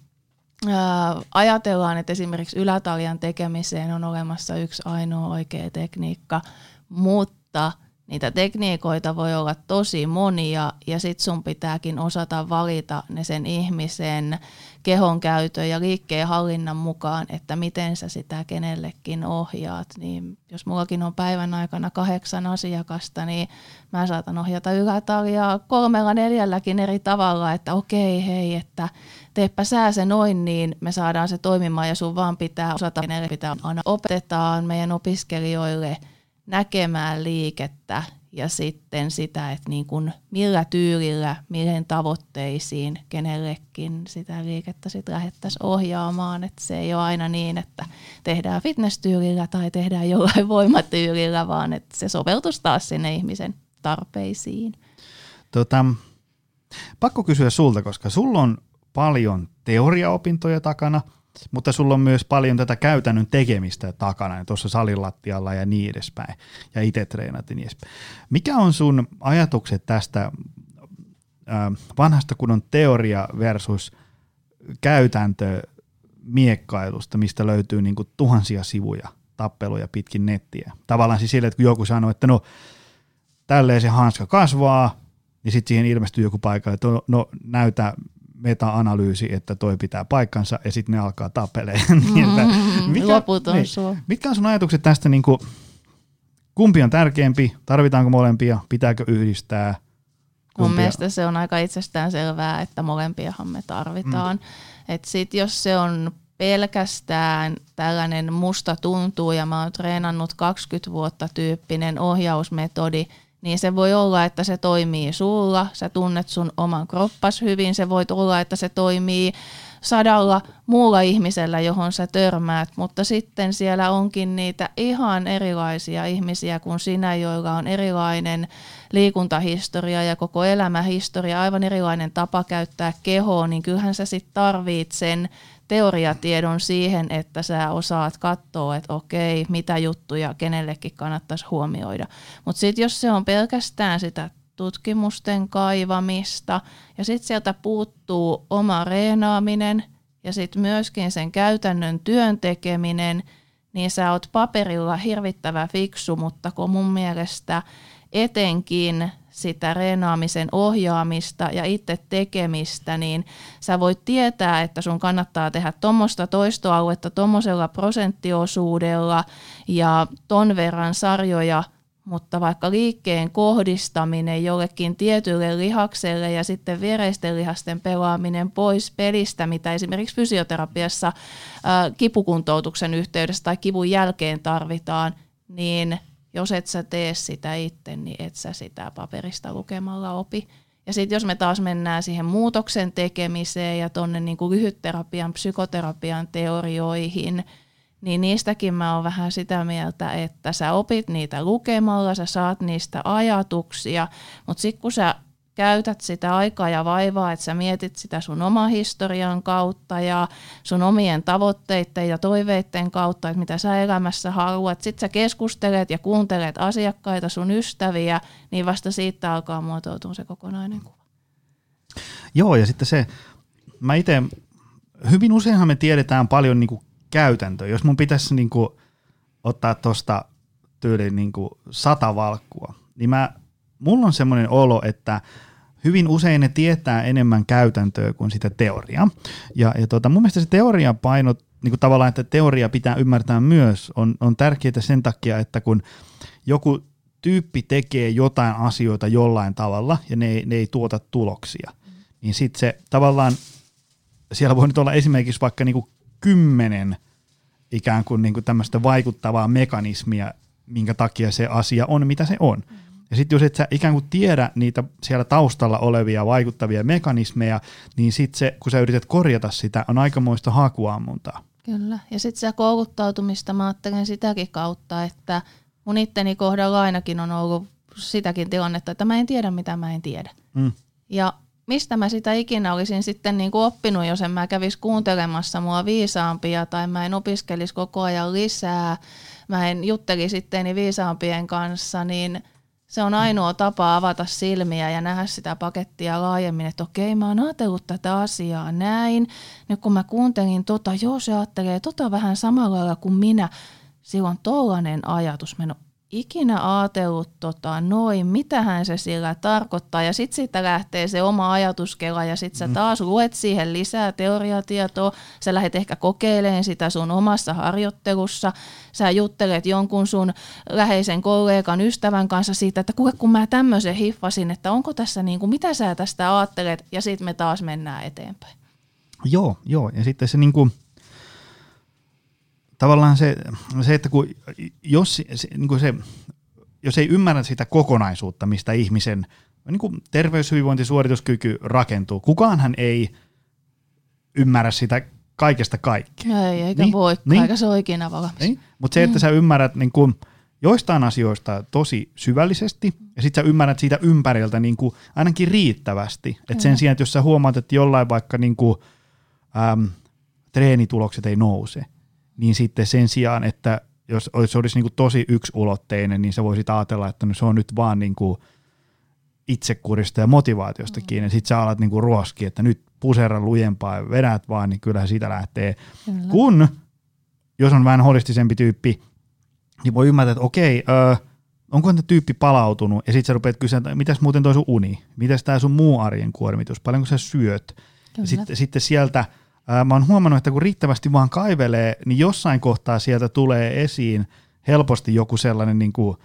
S3: ajatellaan, että esimerkiksi ylätaljan tekemiseen on olemassa yksi ainoa oikea tekniikka, mutta – niitä tekniikoita voi olla tosi monia ja sit sun pitääkin osata valita ne sen ihmisen kehon käytön ja liikkeen hallinnan mukaan, että miten sä sitä kenellekin ohjaat. Niin jos mullakin on päivän aikana kahdeksan asiakasta, niin mä saatan ohjata ylätaljaa kolmella neljälläkin eri tavalla, että okei hei, että teepä sää se noin, niin me saadaan se toimimaan ja sun vaan pitää osata, kenelle pitää aina opetetaan meidän opiskelijoille – näkemään liikettä ja sitten sitä, että niin kuin millä tyylillä, mihin tavoitteisiin kenellekin sitä liikettä sitten lähdettäisiin ohjaamaan. Että se ei ole aina niin, että tehdään fitness-tyylillä tai tehdään jollain voimatyylillä, vaan että se soveltuisi taas sinne ihmisen tarpeisiin.
S2: Tota, pakko kysyä sulta, koska sulla on paljon teoriaopintoja takana – mutta sulla on myös paljon tätä käytännön tekemistä takana, tuossa salilattialla ja niin edespäin, ja itse treenat ja niin edespäin. Mikä on sun ajatukset tästä vanhasta kunnon teoria versus käytäntö miekkailusta, mistä löytyy niin kuin tuhansia sivuja tappeluja pitkin nettiä. Tavallaan siis sille, että kun joku sanoo, että no tälleen se hanska kasvaa, niin sitten siihen ilmestyy joku paikka, että no, no näytä meta-analyysi, että toi pitää paikkansa ja sitten ne alkaa tapelee. niin,
S3: mm, mikä, loputon niin, sua.
S2: Mitkä on sun ajatukset tästä, niin kuin, kumpi on tärkeämpi, tarvitaanko molempia, pitääkö yhdistää?
S3: Kumpia? Mun mielestä se on aika itsestään selvää, että molempiahan me tarvitaan. Mm. Et sit jos se on pelkästään tällainen musta tuntuu ja mä oon treenannut 20 vuotta tyyppinen ohjausmetodi – niin se voi olla, että se toimii sulla, sä tunnet sun oman kroppas hyvin, se voi olla, että se toimii sadalla muulla ihmisellä, johon sä törmäät, mutta sitten siellä onkin niitä ihan erilaisia ihmisiä kuin sinä, joilla on erilainen liikuntahistoria ja koko elämähistoria, aivan erilainen tapa käyttää kehoa, niin kyllähän sä sitten tarvit sen teoriatiedon siihen, että sä osaat katsoa, että okei, mitä juttuja kenellekin kannattaisi huomioida. Mutta sitten jos se on pelkästään sitä tutkimusten kaivamista ja sitten sieltä puuttuu oma reenaaminen ja sitten myöskin sen käytännön työn tekeminen, niin sä oot paperilla hirvittävä fiksu, mutta kun mun mielestä etenkin sitä reenaamisen ohjaamista ja itse tekemistä, niin sä voit tietää, että sun kannattaa tehdä tuommoista toistoaluetta tuommoisella prosenttiosuudella ja ton verran sarjoja, mutta vaikka liikkeen kohdistaminen jollekin tietylle lihakselle ja sitten viereisten lihasten pelaaminen pois pelistä, mitä esimerkiksi fysioterapiassa ää, kipukuntoutuksen yhteydessä tai kivun jälkeen tarvitaan, niin jos et sä tee sitä itse, niin et sä sitä paperista lukemalla opi. Ja sitten jos me taas mennään siihen muutoksen tekemiseen ja tuonne niinku lyhytterapian, psykoterapian teorioihin, niin niistäkin mä oon vähän sitä mieltä, että sä opit niitä lukemalla, sä saat niistä ajatuksia, mutta sitten kun sä käytät sitä aikaa ja vaivaa, että sä mietit sitä sun oma historian kautta ja sun omien tavoitteiden ja toiveiden kautta, että mitä sä elämässä haluat. Sitten sä keskustelet ja kuuntelet asiakkaita, sun ystäviä, niin vasta siitä alkaa muotoutua se kokonainen kuva.
S2: Joo, ja sitten se, mä itse, hyvin useinhan me tiedetään paljon niin käytäntöä. Jos mun pitäisi niin kuin ottaa tuosta tyyliin niin sata valkkua, niin mä mulla on semmoinen olo, että hyvin usein ne tietää enemmän käytäntöä kuin sitä teoriaa. Ja, ja tota, mun mielestä se teoria painot, niin kuin tavallaan, että teoria pitää ymmärtää myös, on, on tärkeää sen takia, että kun joku tyyppi tekee jotain asioita jollain tavalla ja ne, ne ei tuota tuloksia, niin sitten se tavallaan, siellä voi nyt olla esimerkiksi vaikka niin kuin kymmenen ikään kuin, niin kuin tämmöistä vaikuttavaa mekanismia, minkä takia se asia on, mitä se on. Mm. Ja sitten jos et sä ikään kuin tiedä niitä siellä taustalla olevia vaikuttavia mekanismeja, niin sitten se, kun sä yrität korjata sitä, on aikamoista hakuammuntaa.
S3: Kyllä, ja sitten se kouluttautumista mä ajattelen sitäkin kautta, että mun itteni kohdalla ainakin on ollut sitäkin tilannetta, että mä en tiedä mitä mä en tiedä. Mm. Ja mistä mä sitä ikinä olisin sitten niin kuin oppinut, jos en mä kävisi kuuntelemassa mua viisaampia tai mä en opiskelisi koko ajan lisää, mä en jutteli sitten viisaampien kanssa, niin se on ainoa tapa avata silmiä ja nähdä sitä pakettia laajemmin, että okei, mä oon ajatellut tätä asiaa näin. Nyt kun mä kuuntelin tota, joo se ajattelee tota vähän samalla lailla kuin minä, silloin tollainen ajatus. Mä en ikinä ajatellut tota, noin, mitähän se sillä tarkoittaa. Ja sitten siitä lähtee se oma ajatuskela ja sitten sä mm. taas luet siihen lisää teoriatietoa. Sä lähdet ehkä kokeilemaan sitä sun omassa harjoittelussa. Sä juttelet jonkun sun läheisen kollegan, ystävän kanssa siitä, että kuule kun mä tämmöisen hiffasin, että onko tässä niin kuin, mitä sä tästä ajattelet ja sitten me taas mennään eteenpäin.
S2: Joo, joo. Ja sitten se niin kuin – tavallaan se, se että kun, jos, se, niin kuin se, jos ei ymmärrä sitä kokonaisuutta, mistä ihmisen niin kuin terveyshyvinvointi, suorituskyky rakentuu, kukaanhan ei ymmärrä sitä kaikesta kaikkea.
S3: Ei, eikä niin, voi, niin, eikä se ole ikinä valmis. Niin,
S2: mutta se, että mm. sä ymmärrät niin kuin, joistain asioista tosi syvällisesti, ja sitten sä ymmärrät siitä ympäriltä niin kuin, ainakin riittävästi. että sen sijaan, että jos sä huomaat, että jollain vaikka niin kuin, äm, treenitulokset ei nouse, niin sitten sen sijaan, että jos se olisi niin kuin tosi yksulotteinen, niin se voisi ajatella, että no se on nyt vaan niin kuin itsekurista ja motivaatiosta mm. kiinni. Sitten sä alat niin kuin ruoski, että nyt pusera lujempaa ja vedät vaan, niin kyllähän siitä lähtee. Kyllä. Kun, jos on vähän holistisempi tyyppi, niin voi ymmärtää, että okei, öö, onko tämä tyyppi palautunut, ja sitten sä rupeat kysyä, että mitäs muuten toi sun uni, mitäs tämä sun muu arjen kuormitus, paljonko sä syöt, ja sitten, sitten sieltä – Ää, mä oon huomannut, että kun riittävästi vaan kaivelee, niin jossain kohtaa sieltä tulee esiin helposti joku sellainen niin kuin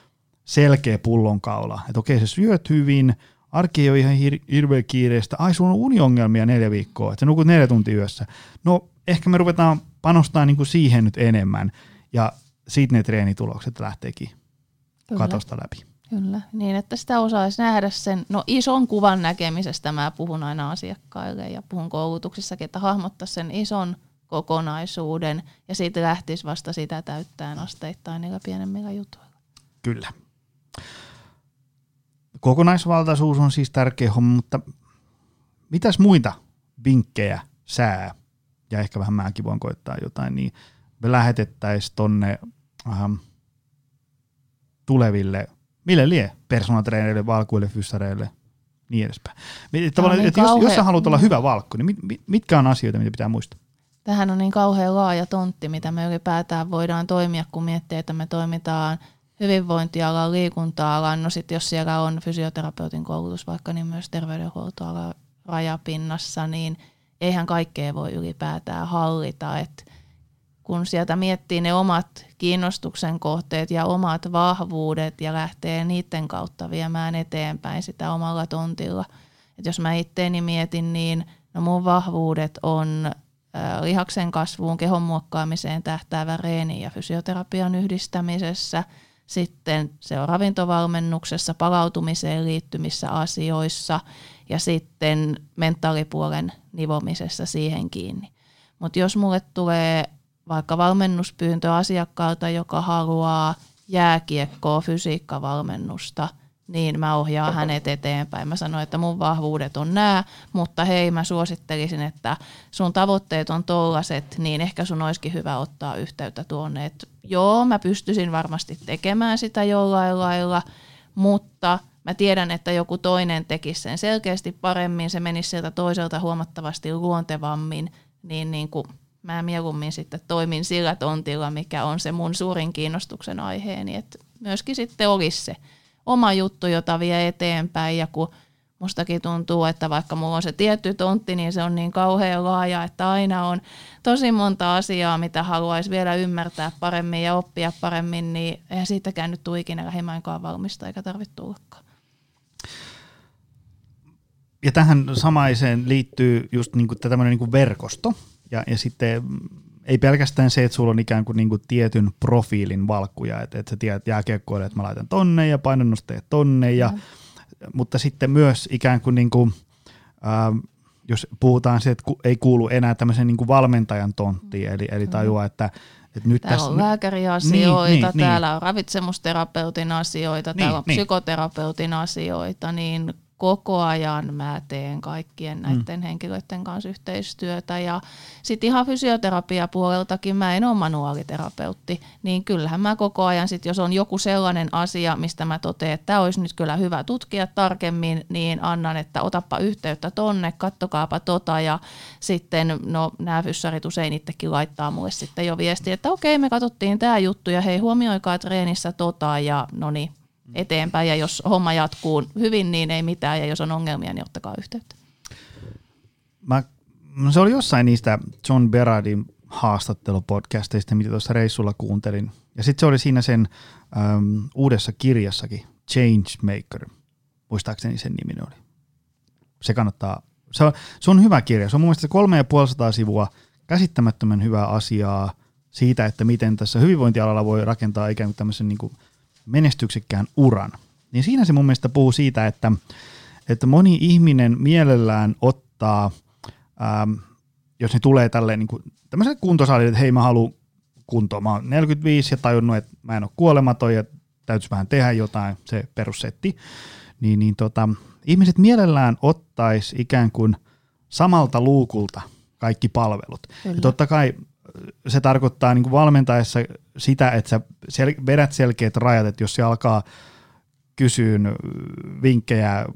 S2: selkeä pullonkaula. Että okei, se syöt hyvin, arki ei ole ihan hir- hirveän kiireistä. Ai, sulla on uniongelmia neljä viikkoa, että sä nukut neljä tuntia yössä. No, ehkä me ruvetaan panostaa niin kuin siihen nyt enemmän, ja siitä ne treenitulokset lähteekin Kyllä. katosta läpi.
S3: Kyllä, niin että sitä osaisi nähdä sen, no ison kuvan näkemisestä mä puhun aina asiakkaille ja puhun koulutuksissakin, että hahmottaa sen ison kokonaisuuden ja siitä lähtisi vasta sitä täyttäen asteittain niillä pienemmillä jutuilla.
S2: Kyllä. Kokonaisvaltaisuus on siis tärkeä homma, mutta mitäs muita vinkkejä sää, ja ehkä vähän mäkin voin koittaa jotain, niin me lähetettäisiin tonne ähm, tuleville – Mille lie? Personatreeneille, valkuille, fyssareille, niin edespäin. Tavallaan, niin että jos, jos sä haluat olla hyvä valkku, niin mit, mitkä on asioita, mitä pitää muistaa?
S3: Tähän on niin kauhean laaja tontti, mitä me ylipäätään voidaan toimia, kun miettii, että me toimitaan hyvinvointialan, liikunta-alan, no sitten jos siellä on fysioterapeutin koulutus vaikka, niin myös terveydenhuoltoalan rajapinnassa, niin eihän kaikkea voi ylipäätään hallita. Että kun sieltä miettii ne omat kiinnostuksen kohteet ja omat vahvuudet ja lähtee niiden kautta viemään eteenpäin sitä omalla tontilla. Et jos mä itteeni mietin, niin no mun vahvuudet on lihaksen kasvuun, kehon muokkaamiseen tähtäävä reeni ja fysioterapian yhdistämisessä, sitten se on ravintovalmennuksessa, palautumiseen liittymissä asioissa ja sitten mentaalipuolen nivomisessa siihen kiinni. Mutta jos mulle tulee vaikka valmennuspyyntö asiakkaalta, joka haluaa jääkiekkoa, fysiikkavalmennusta, niin mä ohjaan hänet eteenpäin. Mä sanoin, että mun vahvuudet on nämä, mutta hei, mä suosittelisin, että sun tavoitteet on tollaset, niin ehkä sun olisikin hyvä ottaa yhteyttä tuonne. Et joo, mä pystyisin varmasti tekemään sitä jollain lailla, mutta mä tiedän, että joku toinen tekisi sen selkeästi paremmin, se menisi sieltä toiselta huomattavasti luontevammin, niin, niin kuin mä mieluummin sitten toimin sillä tontilla, mikä on se mun suurin kiinnostuksen aiheeni, että myöskin sitten olisi se oma juttu, jota vie eteenpäin. Ja kun mustakin tuntuu, että vaikka mulla on se tietty tontti, niin se on niin kauhean laaja, että aina on tosi monta asiaa, mitä haluaisi vielä ymmärtää paremmin ja oppia paremmin, niin eihän siitäkään nyt tule ikinä lähimainkaan valmista eikä tarvitse tullakaan.
S2: Ja tähän samaiseen liittyy just niin kuin tämmöinen niin kuin verkosto, ja, ja sitten ei pelkästään se, että sulla on ikään kuin, niin kuin tietyn profiilin valkkuja, että, että sä tiedät jääkiekkoille, että mä laitan tonne ja painonnosteet tonne, ja, mm. mutta sitten myös ikään kuin, niin kuin ähm, jos puhutaan se, että ei kuulu enää tämmöisen niin kuin valmentajan tonttiin, eli, eli tajua, että
S3: et nyt täällä tässä, on lääkäriasioita, niin, niin, täällä niin. on ravitsemusterapeutin asioita, niin, täällä on niin. psykoterapeutin asioita, niin koko ajan mä teen kaikkien näiden mm. henkilöiden kanssa yhteistyötä. Ja sitten ihan fysioterapiapuoleltakin mä en ole manuaaliterapeutti, niin kyllähän mä koko ajan sit, jos on joku sellainen asia, mistä mä totean, että tämä olisi nyt kyllä hyvä tutkia tarkemmin, niin annan, että otappa yhteyttä tonne, kattokaapa tota. Ja sitten no nämä fyssarit usein itsekin laittaa mulle sitten jo viestiä, että okei me katsottiin tämä juttu ja hei huomioikaa treenissä tota. Ja no niin, eteenpäin ja jos homma jatkuu hyvin, niin ei mitään ja jos on ongelmia, niin ottakaa yhteyttä.
S2: Mä, no se oli jossain niistä John Berardin haastattelupodcasteista, mitä tuossa reissulla kuuntelin. Ja sitten se oli siinä sen äm, uudessa kirjassakin, Changemaker, muistaakseni sen nimi oli. Se kannattaa, se on, se on hyvä kirja, se on mun mielestä kolme ja puolisataa sivua käsittämättömän hyvää asiaa siitä, että miten tässä hyvinvointialalla voi rakentaa ikään kuin tämmöisen niin kuin – menestyksekkään uran, niin siinä se mun mielestä puhuu siitä, että, että moni ihminen mielellään ottaa, ähm, jos ne tulee tälleen niin kuin, tämmöiselle kuntosalille, että hei mä haluan kuntoon, mä oon 45 ja tajunnut, että mä en ole kuolematon ja täytyisi vähän tehdä jotain, se perussetti, niin, niin tota, ihmiset mielellään ottais ikään kuin samalta luukulta kaikki palvelut. Kyllä. Ja totta kai se tarkoittaa niin kuin valmentaessa sitä, että sä sel- vedät selkeät rajat, että jos se alkaa kysyä vinkkejä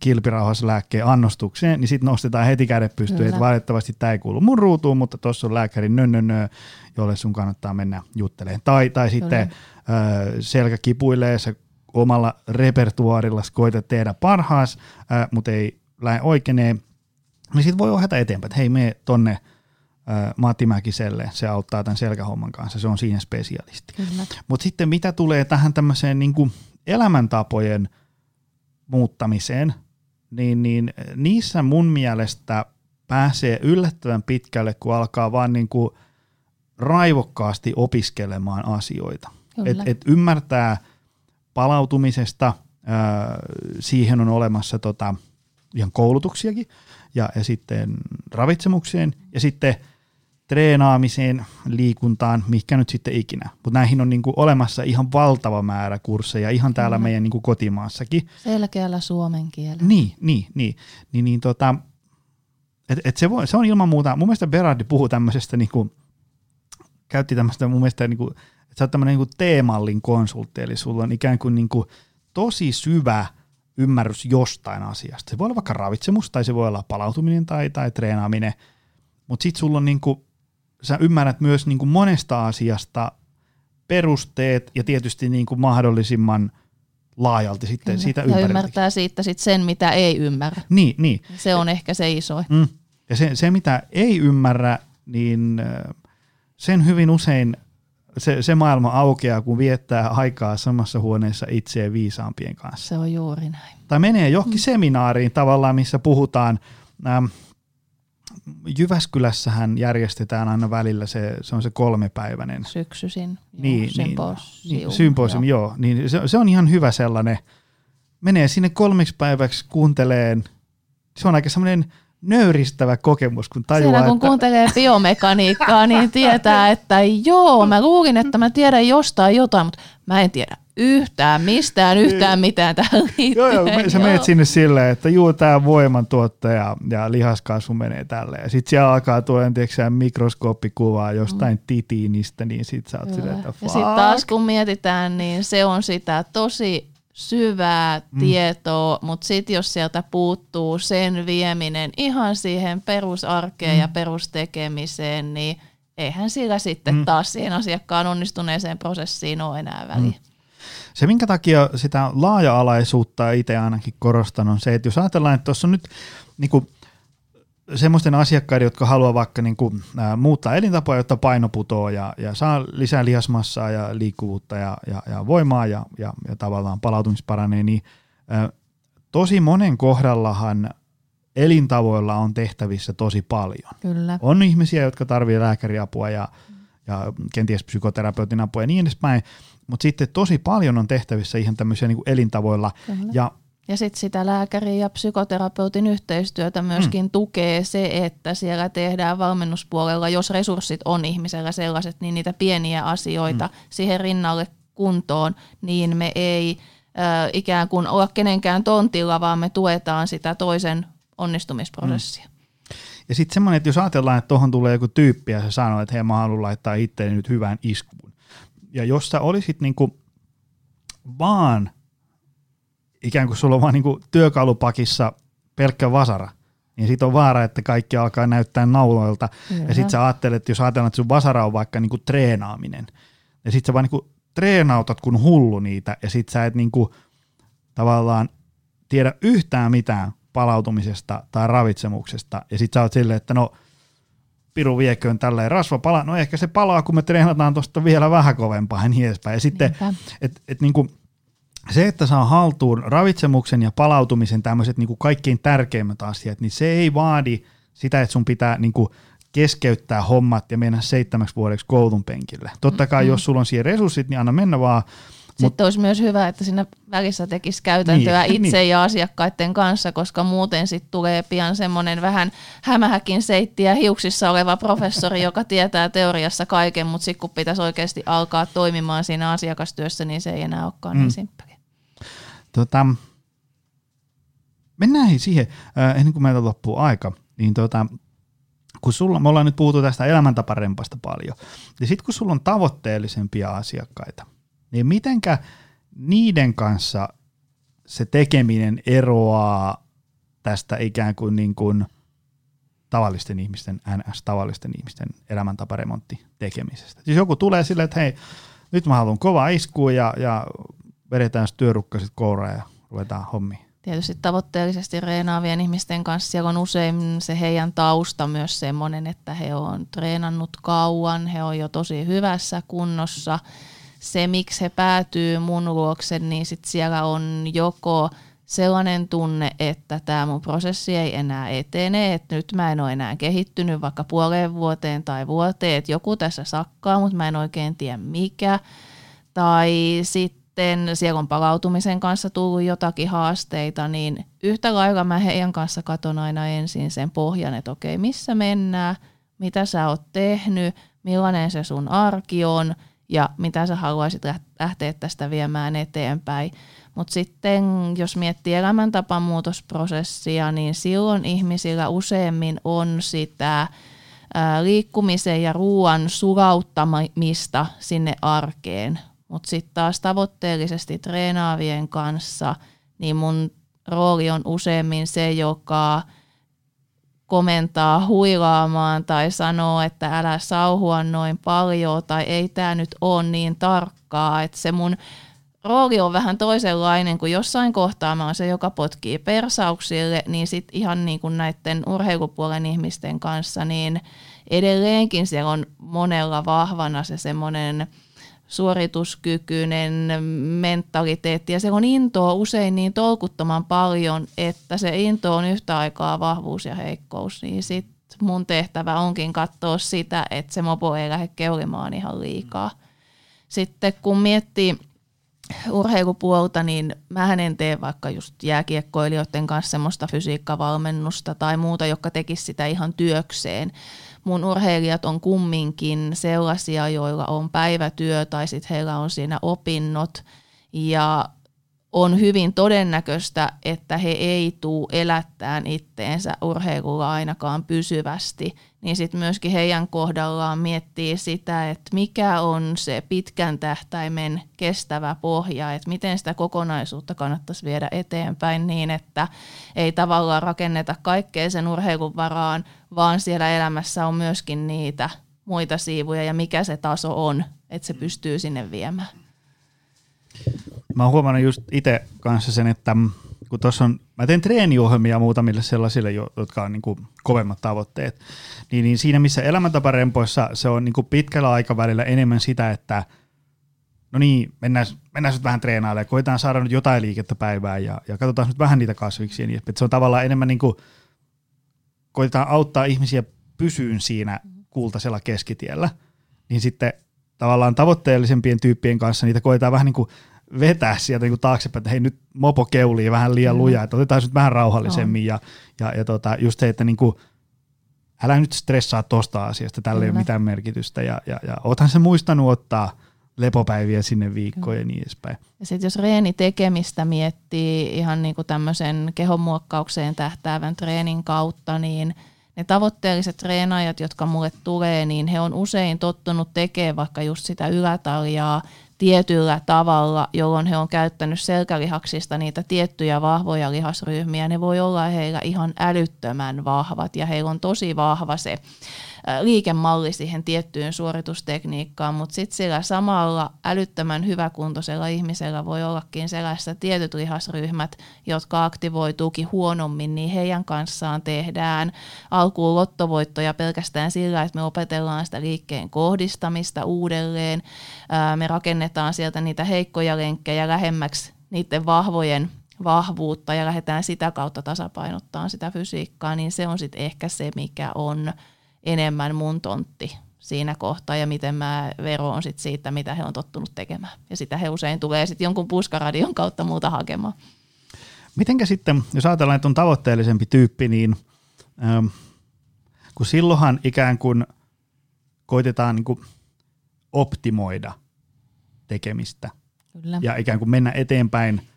S2: kilpirauhaslääkkeen annostukseen, niin sitten nostetaan heti kädet pystyyn, että valitettavasti tämä ei kuulu mun ruutuun, mutta tuossa on lääkäri nö, nö, nö, jolle sun kannattaa mennä juttelemaan. Tai, tai sitten ö, selkä kipuilee, sä omalla repertuaarilla koetat tehdä parhaas, ö, mutta ei lähde oikeeneen, niin sitten voi ohjata eteenpäin, että hei, me tonne – Matti Mäkiselle, se auttaa tämän selkähomman kanssa, se on siinä spesialisti. Mutta sitten mitä tulee tähän tämmöiseen niin kuin elämäntapojen muuttamiseen, niin, niin niissä mun mielestä pääsee yllättävän pitkälle, kun alkaa vaan niin kuin raivokkaasti opiskelemaan asioita. Et, et ymmärtää palautumisesta, ää, siihen on olemassa tota, ihan koulutuksiakin, ja, ja sitten ravitsemukseen, ja sitten – treenaamiseen, liikuntaan, mikä nyt sitten ikinä. Mutta näihin on niinku olemassa ihan valtava määrä kursseja ihan täällä mm. meidän niinku kotimaassakin.
S3: Selkeällä suomen kielellä.
S2: Niin, niin, niin. niin, niin tota, et, et se, voi, se on ilman muuta, mun mielestä Berardi puhuu tämmöisestä, niinku, käytti tämmöistä mun mielestä, niinku, että sä oot tämmöinen niinku teemallin konsultti, eli sulla on ikään kuin niinku, tosi syvä ymmärrys jostain asiasta. Se voi olla vaikka ravitsemus, tai se voi olla palautuminen tai, tai treenaaminen, mutta sitten sulla on niinku sä ymmärrät myös niin kuin monesta asiasta perusteet ja tietysti niin kuin mahdollisimman laajalti sitten Kyllä. siitä
S3: Ja ymmärtää siitä sit sen, mitä ei ymmärrä.
S2: Niin, niin.
S3: Se on ehkä se iso.
S2: Mm. Ja se, se, mitä ei ymmärrä, niin sen hyvin usein se, se maailma aukeaa, kun viettää aikaa samassa huoneessa itseä viisaampien kanssa.
S3: Se on juuri näin.
S2: Tai menee johonkin mm. seminaariin tavallaan, missä puhutaan ähm, Jyväskylässähän järjestetään aina välillä se, se on se kolmepäiväinen.
S3: Syksyisin,
S2: niin, symposium. Niin, symposium, joo. joo. Niin se, se on ihan hyvä sellainen. Menee sinne kolmeksi päiväksi kuunteleen. Se on aika semmoinen nöyristävä kokemus, kun tajuaa,
S3: Siellä kun
S2: että...
S3: kuuntelee biomekaniikkaa, niin tietää, että joo, mä luulin, että mä tiedän jostain jotain, mutta mä en tiedä yhtään mistään, yhtään niin. mitään tähän liittyen.
S2: Joo, joo, sä menet sinne silleen, että juu, tämä voimantuottaja ja lihaskasvu menee tälleen. Sitten siellä alkaa tuoda mikroskooppikuvaa jostain mm. titiinistä, niin sit sä oot silleen, että
S3: Ja sitten taas kun mietitään, niin se on sitä tosi syvää mm. tietoa, mutta sitten jos sieltä puuttuu sen vieminen ihan siihen perusarkeen mm. ja perustekemiseen, niin eihän sillä sitten mm. taas siihen asiakkaan onnistuneeseen prosessiin ole enää väliä. Mm.
S2: Se, minkä takia sitä laaja-alaisuutta itse ainakin korostan, on se, että jos ajatellaan, että tuossa on nyt niin kuin, semmoisten asiakkaiden, jotka haluaa vaikka niin kuin, ää, muuttaa elintapoja, jotta paino putoo ja, ja saa lisää lihasmassaa ja liikkuvuutta ja, ja, ja voimaa ja, ja, ja tavallaan palautumisparanee, niin ää, tosi monen kohdallahan elintavoilla on tehtävissä tosi paljon.
S3: Kyllä.
S2: On ihmisiä, jotka tarvitsevat lääkäriapua ja, ja kenties psykoterapeutin apua ja niin edespäin, mutta sitten tosi paljon on tehtävissä ihan tämmöisiä niin elintavoilla.
S3: Kyllä.
S2: Ja
S3: Ja sitten sitä lääkärin ja psykoterapeutin yhteistyötä myöskin mm. tukee se, että siellä tehdään valmennuspuolella, jos resurssit on ihmisellä sellaiset, niin niitä pieniä asioita mm. siihen rinnalle kuntoon, niin me ei äh, ikään kuin olla kenenkään tontilla, vaan me tuetaan sitä toisen onnistumisprosessia. Mm.
S2: Ja sitten semmoinen, että jos ajatellaan, että tuohon tulee joku tyyppi ja se sanoo, että hei mä haluan laittaa itseäni nyt hyvään iskuun. Ja jos sä olisit niinku vaan, ikään kuin sulla on vaan niinku työkalupakissa pelkkä vasara, niin sit on vaara, että kaikki alkaa näyttää nauloilta.
S3: Kyllä.
S2: Ja sit sä ajattelet, että jos ajatellaan, että sun vasara on vaikka niinku treenaaminen, ja sit sä vaan niinku treenautat kun hullu niitä, ja sit sä et niinku tavallaan tiedä yhtään mitään palautumisesta tai ravitsemuksesta, ja sit sä oot silleen, että no piru vieköön tälleen rasva palaa, no ehkä se palaa, kun me treenataan tuosta vielä vähän kovempaa ja niin edespäin. Ja sitten,
S3: Niinpä.
S2: et, et niinku, se, että saa haltuun ravitsemuksen ja palautumisen tämmöiset niinku kaikkein tärkeimmät asiat, niin se ei vaadi sitä, että sun pitää niinku keskeyttää hommat ja mennä seitsemäksi vuodeksi koulun penkille. Totta kai, jos sulla on siihen resurssit, niin anna mennä vaan,
S3: Sitten olisi myös hyvä, että siinä välissä tekisi käytäntöä
S2: Niin,
S3: itse
S2: niin.
S3: ja asiakkaiden kanssa, koska muuten sitten tulee pian semmoinen vähän hämähäkin seittiä hiuksissa oleva professori, joka tietää teoriassa kaiken, mutta sitten kun pitäisi oikeasti alkaa toimimaan siinä asiakastyössä, niin se ei enää olekaan
S2: Mm.
S3: niin simppeli.
S2: Tota, mennään hei siihen, äh, ennen kuin meiltä loppuu aika, niin tota, kun sulla, me ollaan nyt puhuttu tästä elämäntaparempasta paljon, ja sitten kun sulla on tavoitteellisempia asiakkaita, niin mitenkä niiden kanssa se tekeminen eroaa tästä ikään kuin, niin kuin tavallisten ihmisten, NS-tavallisten ihmisten elämäntaparemontti tekemisestä. Siis joku tulee silleen, että hei, nyt mä haluan kovaa iskua ja, ja vedetään työrukkasit kouraan ja ruvetaan hommiin.
S3: Tietysti tavoitteellisesti reenaavien ihmisten kanssa siellä on usein se heidän tausta myös semmoinen, että he on treenannut kauan, he on jo tosi hyvässä kunnossa. Se, miksi he päätyy mun luokse, niin sit siellä on joko sellainen tunne, että tämä mun prosessi ei enää etene, että nyt mä en ole enää kehittynyt vaikka puoleen vuoteen tai vuoteen, että joku tässä sakkaa, mutta mä en oikein tiedä mikä. Tai sitten siellä on palautumisen kanssa tullut jotakin haasteita, niin yhtä lailla mä heidän kanssa katon aina ensin sen pohjan, että okei, missä mennään, mitä sä oot tehnyt, millainen se sun arki on ja mitä sä haluaisit läht- lähteä tästä viemään eteenpäin. Mutta sitten jos miettii elämäntapamuutosprosessia, niin silloin ihmisillä useimmin on sitä liikkumisen ja ruoan sulauttamista sinne arkeen. Mutta sitten taas tavoitteellisesti treenaavien kanssa, niin mun rooli on useimmin se, joka komentaa huilaamaan tai sanoo, että älä sauhua noin paljon tai ei tämä nyt ole niin tarkkaa. Että se mun rooli on vähän toisenlainen kuin jossain kohtaa mä oon se, joka potkii persauksille, niin sitten ihan niin kuin näiden urheilupuolen ihmisten kanssa, niin edelleenkin siellä on monella vahvana se semmoinen suorituskykyinen mentaliteetti ja se on intoa usein niin tolkuttoman paljon, että se into on yhtä aikaa vahvuus ja heikkous, niin sit mun tehtävä onkin katsoa sitä, että se mopo ei lähde keulimaan ihan liikaa. Sitten kun miettii urheilupuolta, niin mä en tee vaikka just jääkiekkoilijoiden kanssa semmoista fysiikkavalmennusta tai muuta, joka tekisi sitä ihan työkseen. Mun urheilijat on kumminkin sellaisia, joilla on päivätyö tai sitten heillä on siinä opinnot. Ja on hyvin todennäköistä, että he ei tuu elättään itteensä urheilulla ainakaan pysyvästi, niin sitten myöskin heidän kohdallaan miettii sitä, että mikä on se pitkän tähtäimen kestävä pohja, että miten sitä kokonaisuutta kannattaisi viedä eteenpäin niin, että ei tavallaan rakenneta kaikkea sen urheilun varaan, vaan siellä elämässä on myöskin niitä muita siivuja ja mikä se taso on, että se pystyy sinne viemään.
S2: Mä oon huomannut just itse kanssa sen, että mm, kun tuossa on, mä teen treeniohjelmia muutamille sellaisille, jo- jotka on niin kuin kovemmat tavoitteet, niin, niin siinä missä elämäntaparempoissa se on niin kuin pitkällä aikavälillä enemmän sitä, että no niin, mennään, mennään nyt vähän treenailemaan, koitetaan saada nyt jotain liikettä päivään ja, ja katsotaan nyt vähän niitä kasviksia, niin että se on tavallaan enemmän niin kuin koitetaan auttaa ihmisiä pysyyn siinä kultaisella keskitiellä, niin sitten tavallaan tavoitteellisempien tyyppien kanssa niitä koetaan vähän niin kuin vetää sieltä niin taaksepäin, että hei nyt mopo keulii vähän liian lujaa, että otetaan nyt vähän rauhallisemmin ja, ja, ja tota, just se, että niin kuin, älä nyt stressaa tosta asiasta, tällä ei ole mitään merkitystä ja, ja, ja oothan se muistanut ottaa lepopäiviä sinne viikkoon ja niin edespäin.
S3: Ja sitten jos reeni tekemistä miettii ihan niin kuin tämmöisen kehonmuokkaukseen tähtäävän treenin kautta, niin ne tavoitteelliset treenaajat, jotka mulle tulee, niin he on usein tottunut tekemään vaikka just sitä ylätaljaa tietyllä tavalla, jolloin he on käyttänyt selkälihaksista niitä tiettyjä vahvoja lihasryhmiä. Ne voi olla heillä ihan älyttömän vahvat ja heillä on tosi vahva se liikemalli siihen tiettyyn suoritustekniikkaan, mutta sitten sillä samalla älyttömän hyväkuntoisella ihmisellä voi ollakin sellaista tietyt lihasryhmät, jotka aktivoituukin huonommin, niin heidän kanssaan tehdään alkuun lottovoittoja pelkästään sillä, että me opetellaan sitä liikkeen kohdistamista uudelleen, me rakennetaan sieltä niitä heikkoja lenkkejä lähemmäksi niiden vahvojen vahvuutta ja lähdetään sitä kautta tasapainottaa sitä fysiikkaa, niin se on sitten ehkä se, mikä on enemmän mun tontti siinä kohtaa ja miten mä veroon sit siitä, mitä he on tottunut tekemään. Ja sitä he usein tulee sitten jonkun puskaradion kautta muuta hakemaan.
S2: Mitenkä sitten, jos ajatellaan, että on tavoitteellisempi tyyppi, niin ähm, kun silloinhan ikään kuin koitetaan niin kuin optimoida tekemistä Kyllä. ja ikään kuin mennä eteenpäin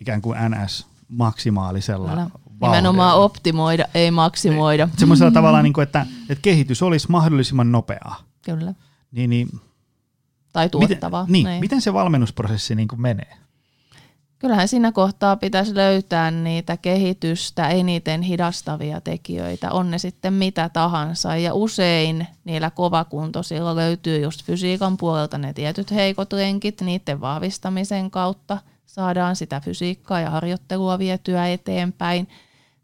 S2: ikään kuin NS maksimaalisella Kyllä.
S3: Nimenomaan optimoida, ei maksimoida.
S2: Niin. Semmoisella mm. tavalla, niin kuin, että, että kehitys olisi mahdollisimman nopeaa.
S3: Kyllä.
S2: Niin, niin,
S3: tai tuottavaa.
S2: Miten, niin, niin, miten se valmennusprosessi niin kuin menee?
S3: Kyllähän siinä kohtaa pitäisi löytää niitä kehitystä eniten hidastavia tekijöitä, on ne sitten mitä tahansa. Ja usein niillä kovakuntoisilla löytyy just fysiikan puolelta ne tietyt heikot lenkit niiden vahvistamisen kautta. Saadaan sitä fysiikkaa ja harjoittelua vietyä eteenpäin.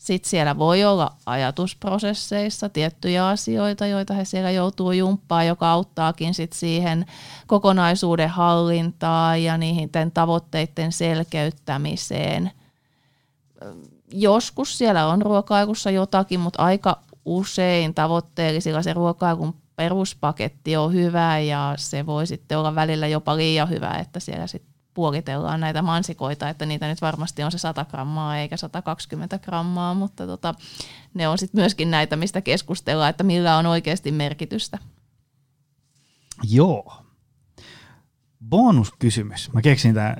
S3: Sitten siellä voi olla ajatusprosesseissa tiettyjä asioita, joita he siellä joutuu jumppaan, joka auttaakin sit siihen kokonaisuuden hallintaan ja niiden tavoitteiden selkeyttämiseen. Joskus siellä on ruokaikussa jotakin, mutta aika usein tavoitteellisilla se ruokailun peruspaketti on hyvä ja se voi sitten olla välillä jopa liian hyvä, että siellä sitten puolitellaan näitä mansikoita, että niitä nyt varmasti on se 100 grammaa eikä 120 grammaa, mutta tota, ne on sitten myöskin näitä, mistä keskustellaan, että millä on oikeasti merkitystä.
S2: Joo. Bonuskysymys. Mä keksin tämän,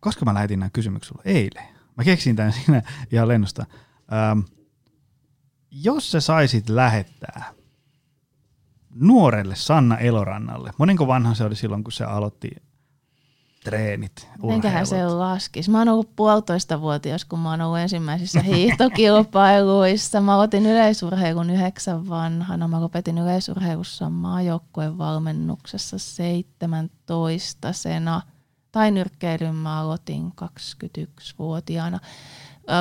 S2: koska mä lähetin nämä kysymykset? Eilen. Mä keksin tämän siinä ihan lennosta. Ähm, jos sä saisit lähettää nuorelle Sanna Elorannalle, monenko vanha se oli silloin, kun se aloitti treenit,
S3: Mitenköhän se laskisi? Mä oon ollut puolitoista vuotias, kun mä oon ollut ensimmäisissä hiihtokilpailuissa. Mä otin yleisurheilun yhdeksän vanhana. Mä lopetin yleisurheilussa maajoukkueen valmennuksessa 17 sena. Tai nyrkkeilyn mä aloitin 21-vuotiaana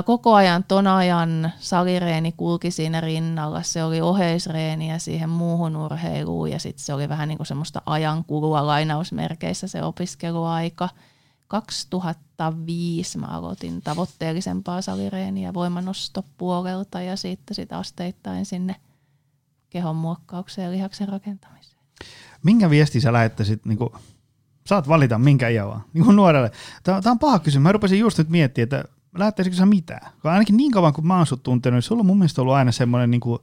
S3: koko ajan ton ajan salireeni kulki siinä rinnalla. Se oli oheisreeniä siihen muuhun urheiluun ja sitten se oli vähän niin kuin semmoista ajankulua lainausmerkeissä se opiskeluaika. 2005 mä aloitin tavoitteellisempaa salireeniä voimanostopuolelta ja sitten sit asteittain sinne kehon muokkaukseen ja lihaksen rakentamiseen.
S2: Minkä viesti sä lähettäisit, niin kuin, saat valita minkä iän vaan, niin kuin nuorelle. Tämä on paha kysymys. Mä rupesin just nyt miettimään, että lähettäisikö sä mitään? Kun ainakin niin kauan kuin mä oon sut tuntenut, niin sulla on mun mielestä ollut aina semmoinen niin kuin,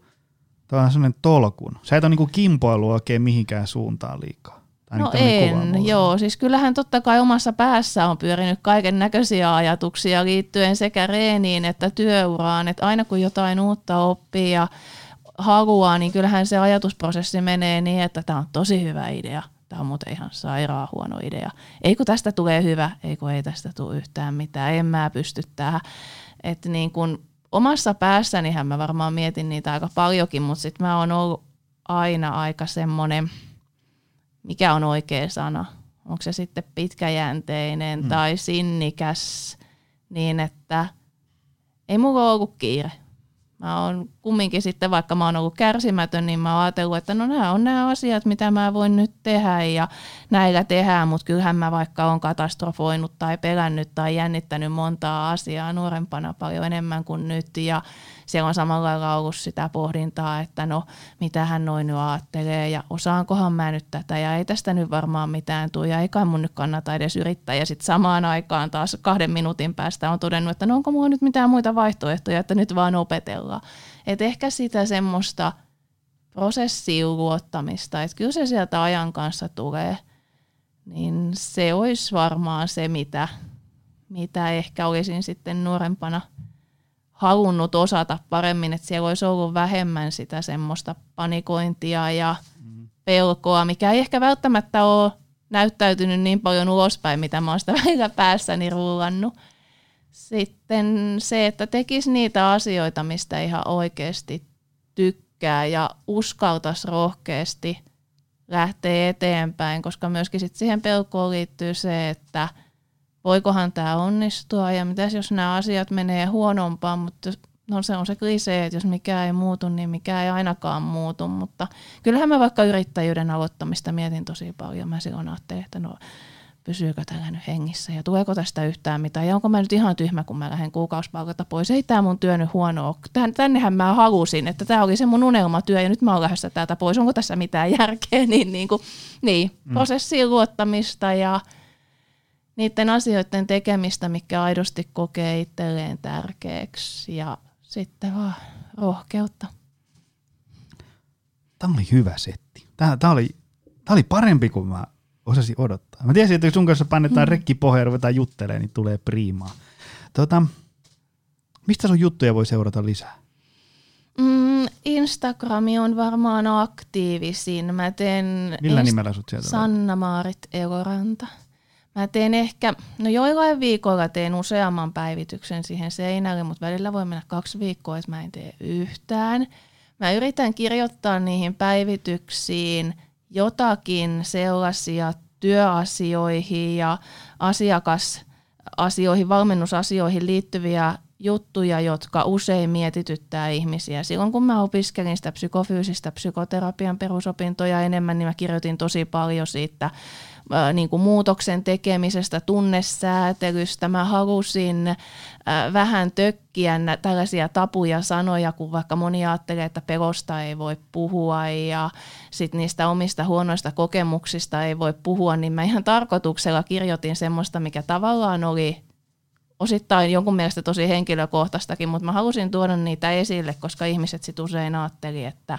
S2: semmoinen tolkun. Sä et ole niin kimpoillut oikein mihinkään suuntaan liikaa.
S3: Tai no en, joo. Siis kyllähän totta kai omassa päässä on pyörinyt kaiken näköisiä ajatuksia liittyen sekä reeniin että työuraan. Että aina kun jotain uutta oppii ja haluaa, niin kyllähän se ajatusprosessi menee niin, että tämä on tosi hyvä idea – tämä on muuten ihan sairaan huono idea. Ei kun tästä tulee hyvä, ei kun ei tästä tule yhtään mitään, en mä pysty tähän. Että niin kun omassa päässänihän mä varmaan mietin niitä aika paljonkin, mutta sitten mä oon ollut aina aika semmoinen, mikä on oikea sana. Onko se sitten pitkäjänteinen hmm. tai sinnikäs, niin että ei mulla ollut kiire. Mä oon kumminkin sitten, vaikka mä oon ollut kärsimätön, niin mä oon ajatellut, että no nämä on nämä asiat, mitä mä voin nyt tehdä ja näillä tehdään, mutta kyllähän mä vaikka on katastrofoinut tai pelännyt tai jännittänyt montaa asiaa nuorempana paljon enemmän kuin nyt ja siellä on samalla lailla ollut sitä pohdintaa, että no mitä hän noin nyt ajattelee ja osaankohan mä nyt tätä. Ja ei tästä nyt varmaan mitään tule. Ja eikä mun nyt kannata edes yrittää. Ja sitten samaan aikaan taas kahden minuutin päästä on todennut, että no onko mulla nyt mitään muita vaihtoehtoja, että nyt vaan opetellaan. Et ehkä sitä semmoista prosessiin luottamista, että kyllä se sieltä ajan kanssa tulee, niin se olisi varmaan se, mitä, mitä ehkä olisin sitten nuorempana – halunnut osata paremmin, että siellä olisi ollut vähemmän sitä semmoista panikointia ja pelkoa, mikä ei ehkä välttämättä ole näyttäytynyt niin paljon ulospäin, mitä mä oon sitä välillä päässäni rullannut. Sitten se, että tekisi niitä asioita, mistä ihan oikeasti tykkää ja uskaltaisi rohkeasti lähteä eteenpäin, koska myöskin sit siihen pelkoon liittyy se, että – voikohan tämä onnistua ja mitäs jos nämä asiat menee huonompaan, mutta no se on se klisee, että jos mikä ei muutu, niin mikä ei ainakaan muutu, mutta kyllähän mä vaikka yrittäjyyden aloittamista mietin tosi paljon. Mä silloin ajattelin, että no pysyykö tällä nyt hengissä ja tuleeko tästä yhtään mitään ja onko mä nyt ihan tyhmä, kun mä lähden kuukausipalkalta pois. Ei tämä mun työ nyt huono ole. Tännehän mä halusin, että tämä oli se mun unelmatyö ja nyt mä oon lähdössä täältä pois. Onko tässä mitään järkeä? Niin, niin, kuin, niin mm. prosessiin luottamista ja – niiden asioiden tekemistä, mikä aidosti kokee itselleen tärkeäksi ja sitten vaan rohkeutta.
S2: Tämä oli hyvä setti. Tämä, tämä, oli, tämä oli parempi kuin mä osasin odottaa. Mä tiesin, että sun kanssa painetaan mm. rekki ja ruvetaan juttelemaan, niin tulee priimaa. Tota, mistä sun juttuja voi seurata lisää?
S3: Mm, Instagrami on varmaan aktiivisin. Mä teen
S2: Millä nimellä sut sieltä
S3: Sanna Maarit Eloranta. Mä teen ehkä, no joillain viikoilla teen useamman päivityksen siihen seinälle, mutta välillä voi mennä kaksi viikkoa, että mä en tee yhtään. Mä yritän kirjoittaa niihin päivityksiin jotakin sellaisia työasioihin ja asiakasasioihin, valmennusasioihin liittyviä juttuja, jotka usein mietityttää ihmisiä. Silloin kun mä opiskelin sitä psykofyysistä psykoterapian perusopintoja enemmän, niin mä kirjoitin tosi paljon siitä niin kuin muutoksen tekemisestä, tunnesäätelystä. Mä halusin vähän tökkiä tällaisia tapuja sanoja, kun vaikka moni ajattelee, että pelosta ei voi puhua ja sit niistä omista huonoista kokemuksista ei voi puhua, niin mä ihan tarkoituksella kirjoitin semmoista, mikä tavallaan oli osittain jonkun mielestä tosi henkilökohtaistakin, mutta mä halusin tuoda niitä esille, koska ihmiset sit usein ajatteli, että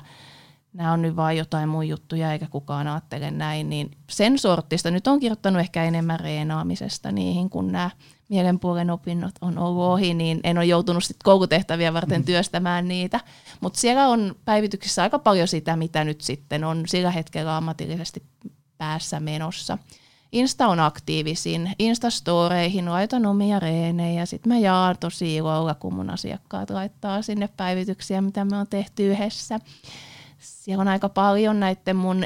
S3: nämä on nyt vain jotain mun juttuja eikä kukaan ajattele näin, niin sen sortista nyt on kirjoittanut ehkä enemmän reenaamisesta niihin, kun nämä mielenpuolen opinnot on ollut ohi, niin en ole joutunut sit koulutehtäviä varten mm. työstämään niitä. Mutta siellä on päivityksissä aika paljon sitä, mitä nyt sitten on sillä hetkellä ammatillisesti päässä menossa. Insta on aktiivisin. Instastoreihin laitan omia reenejä. Sitten mä jaan tosi ilolla, kun mun asiakkaat laittaa sinne päivityksiä, mitä me on tehty yhdessä siellä on aika paljon näiden mun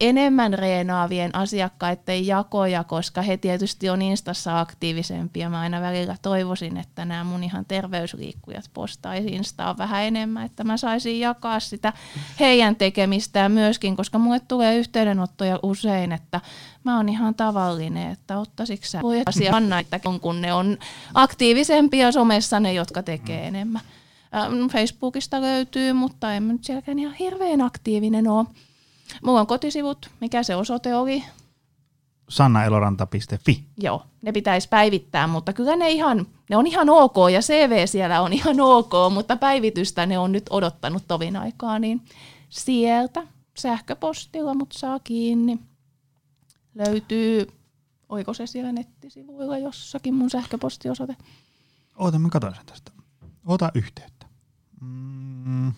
S3: enemmän reenaavien asiakkaiden jakoja, koska he tietysti on Instassa aktiivisempia. Mä aina välillä toivoisin, että nämä mun ihan terveysliikkujat postaisi Instaa vähän enemmän, että mä saisin jakaa sitä heidän tekemistään myöskin, koska mulle tulee yhteydenottoja usein, että mä oon ihan tavallinen, että ottaisitko sä asia kun ne on aktiivisempia somessa ne, jotka tekee enemmän. Facebookista löytyy, mutta en nyt sielläkään ihan hirveän aktiivinen ole. Mulla on kotisivut, mikä se osoite oli?
S2: sannaeloranta.fi.
S3: Joo, ne pitäisi päivittää, mutta kyllä ne, ihan, ne on ihan ok ja CV siellä on ihan ok, mutta päivitystä ne on nyt odottanut tovin aikaa, niin sieltä sähköpostilla mut saa kiinni. Löytyy, oiko se siellä nettisivuilla jossakin mun sähköpostiosoite?
S2: Oota, mä katson sen tästä. Ota yhteyttä. Mm.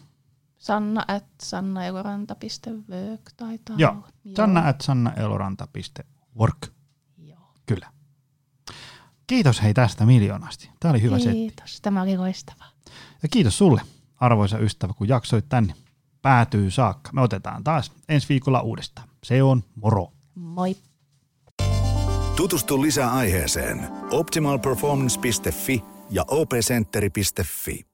S3: Sanna at sannaeloranta.work taitaa
S2: Joo, olla. sanna at sannaeloranta.work.
S3: Joo.
S2: Kyllä. Kiitos hei tästä miljoonasti. Tämä oli hyvä
S3: kiitos.
S2: setti.
S3: Kiitos, tämä oli loistavaa.
S2: Ja kiitos sulle, arvoisa ystävä, kun jaksoit tänne päätyy saakka. Me otetaan taas ensi viikolla uudestaan. Se on moro.
S3: Moi.
S1: Tutustu lisää aiheeseen optimalperformance.fi ja opcenteri.fi.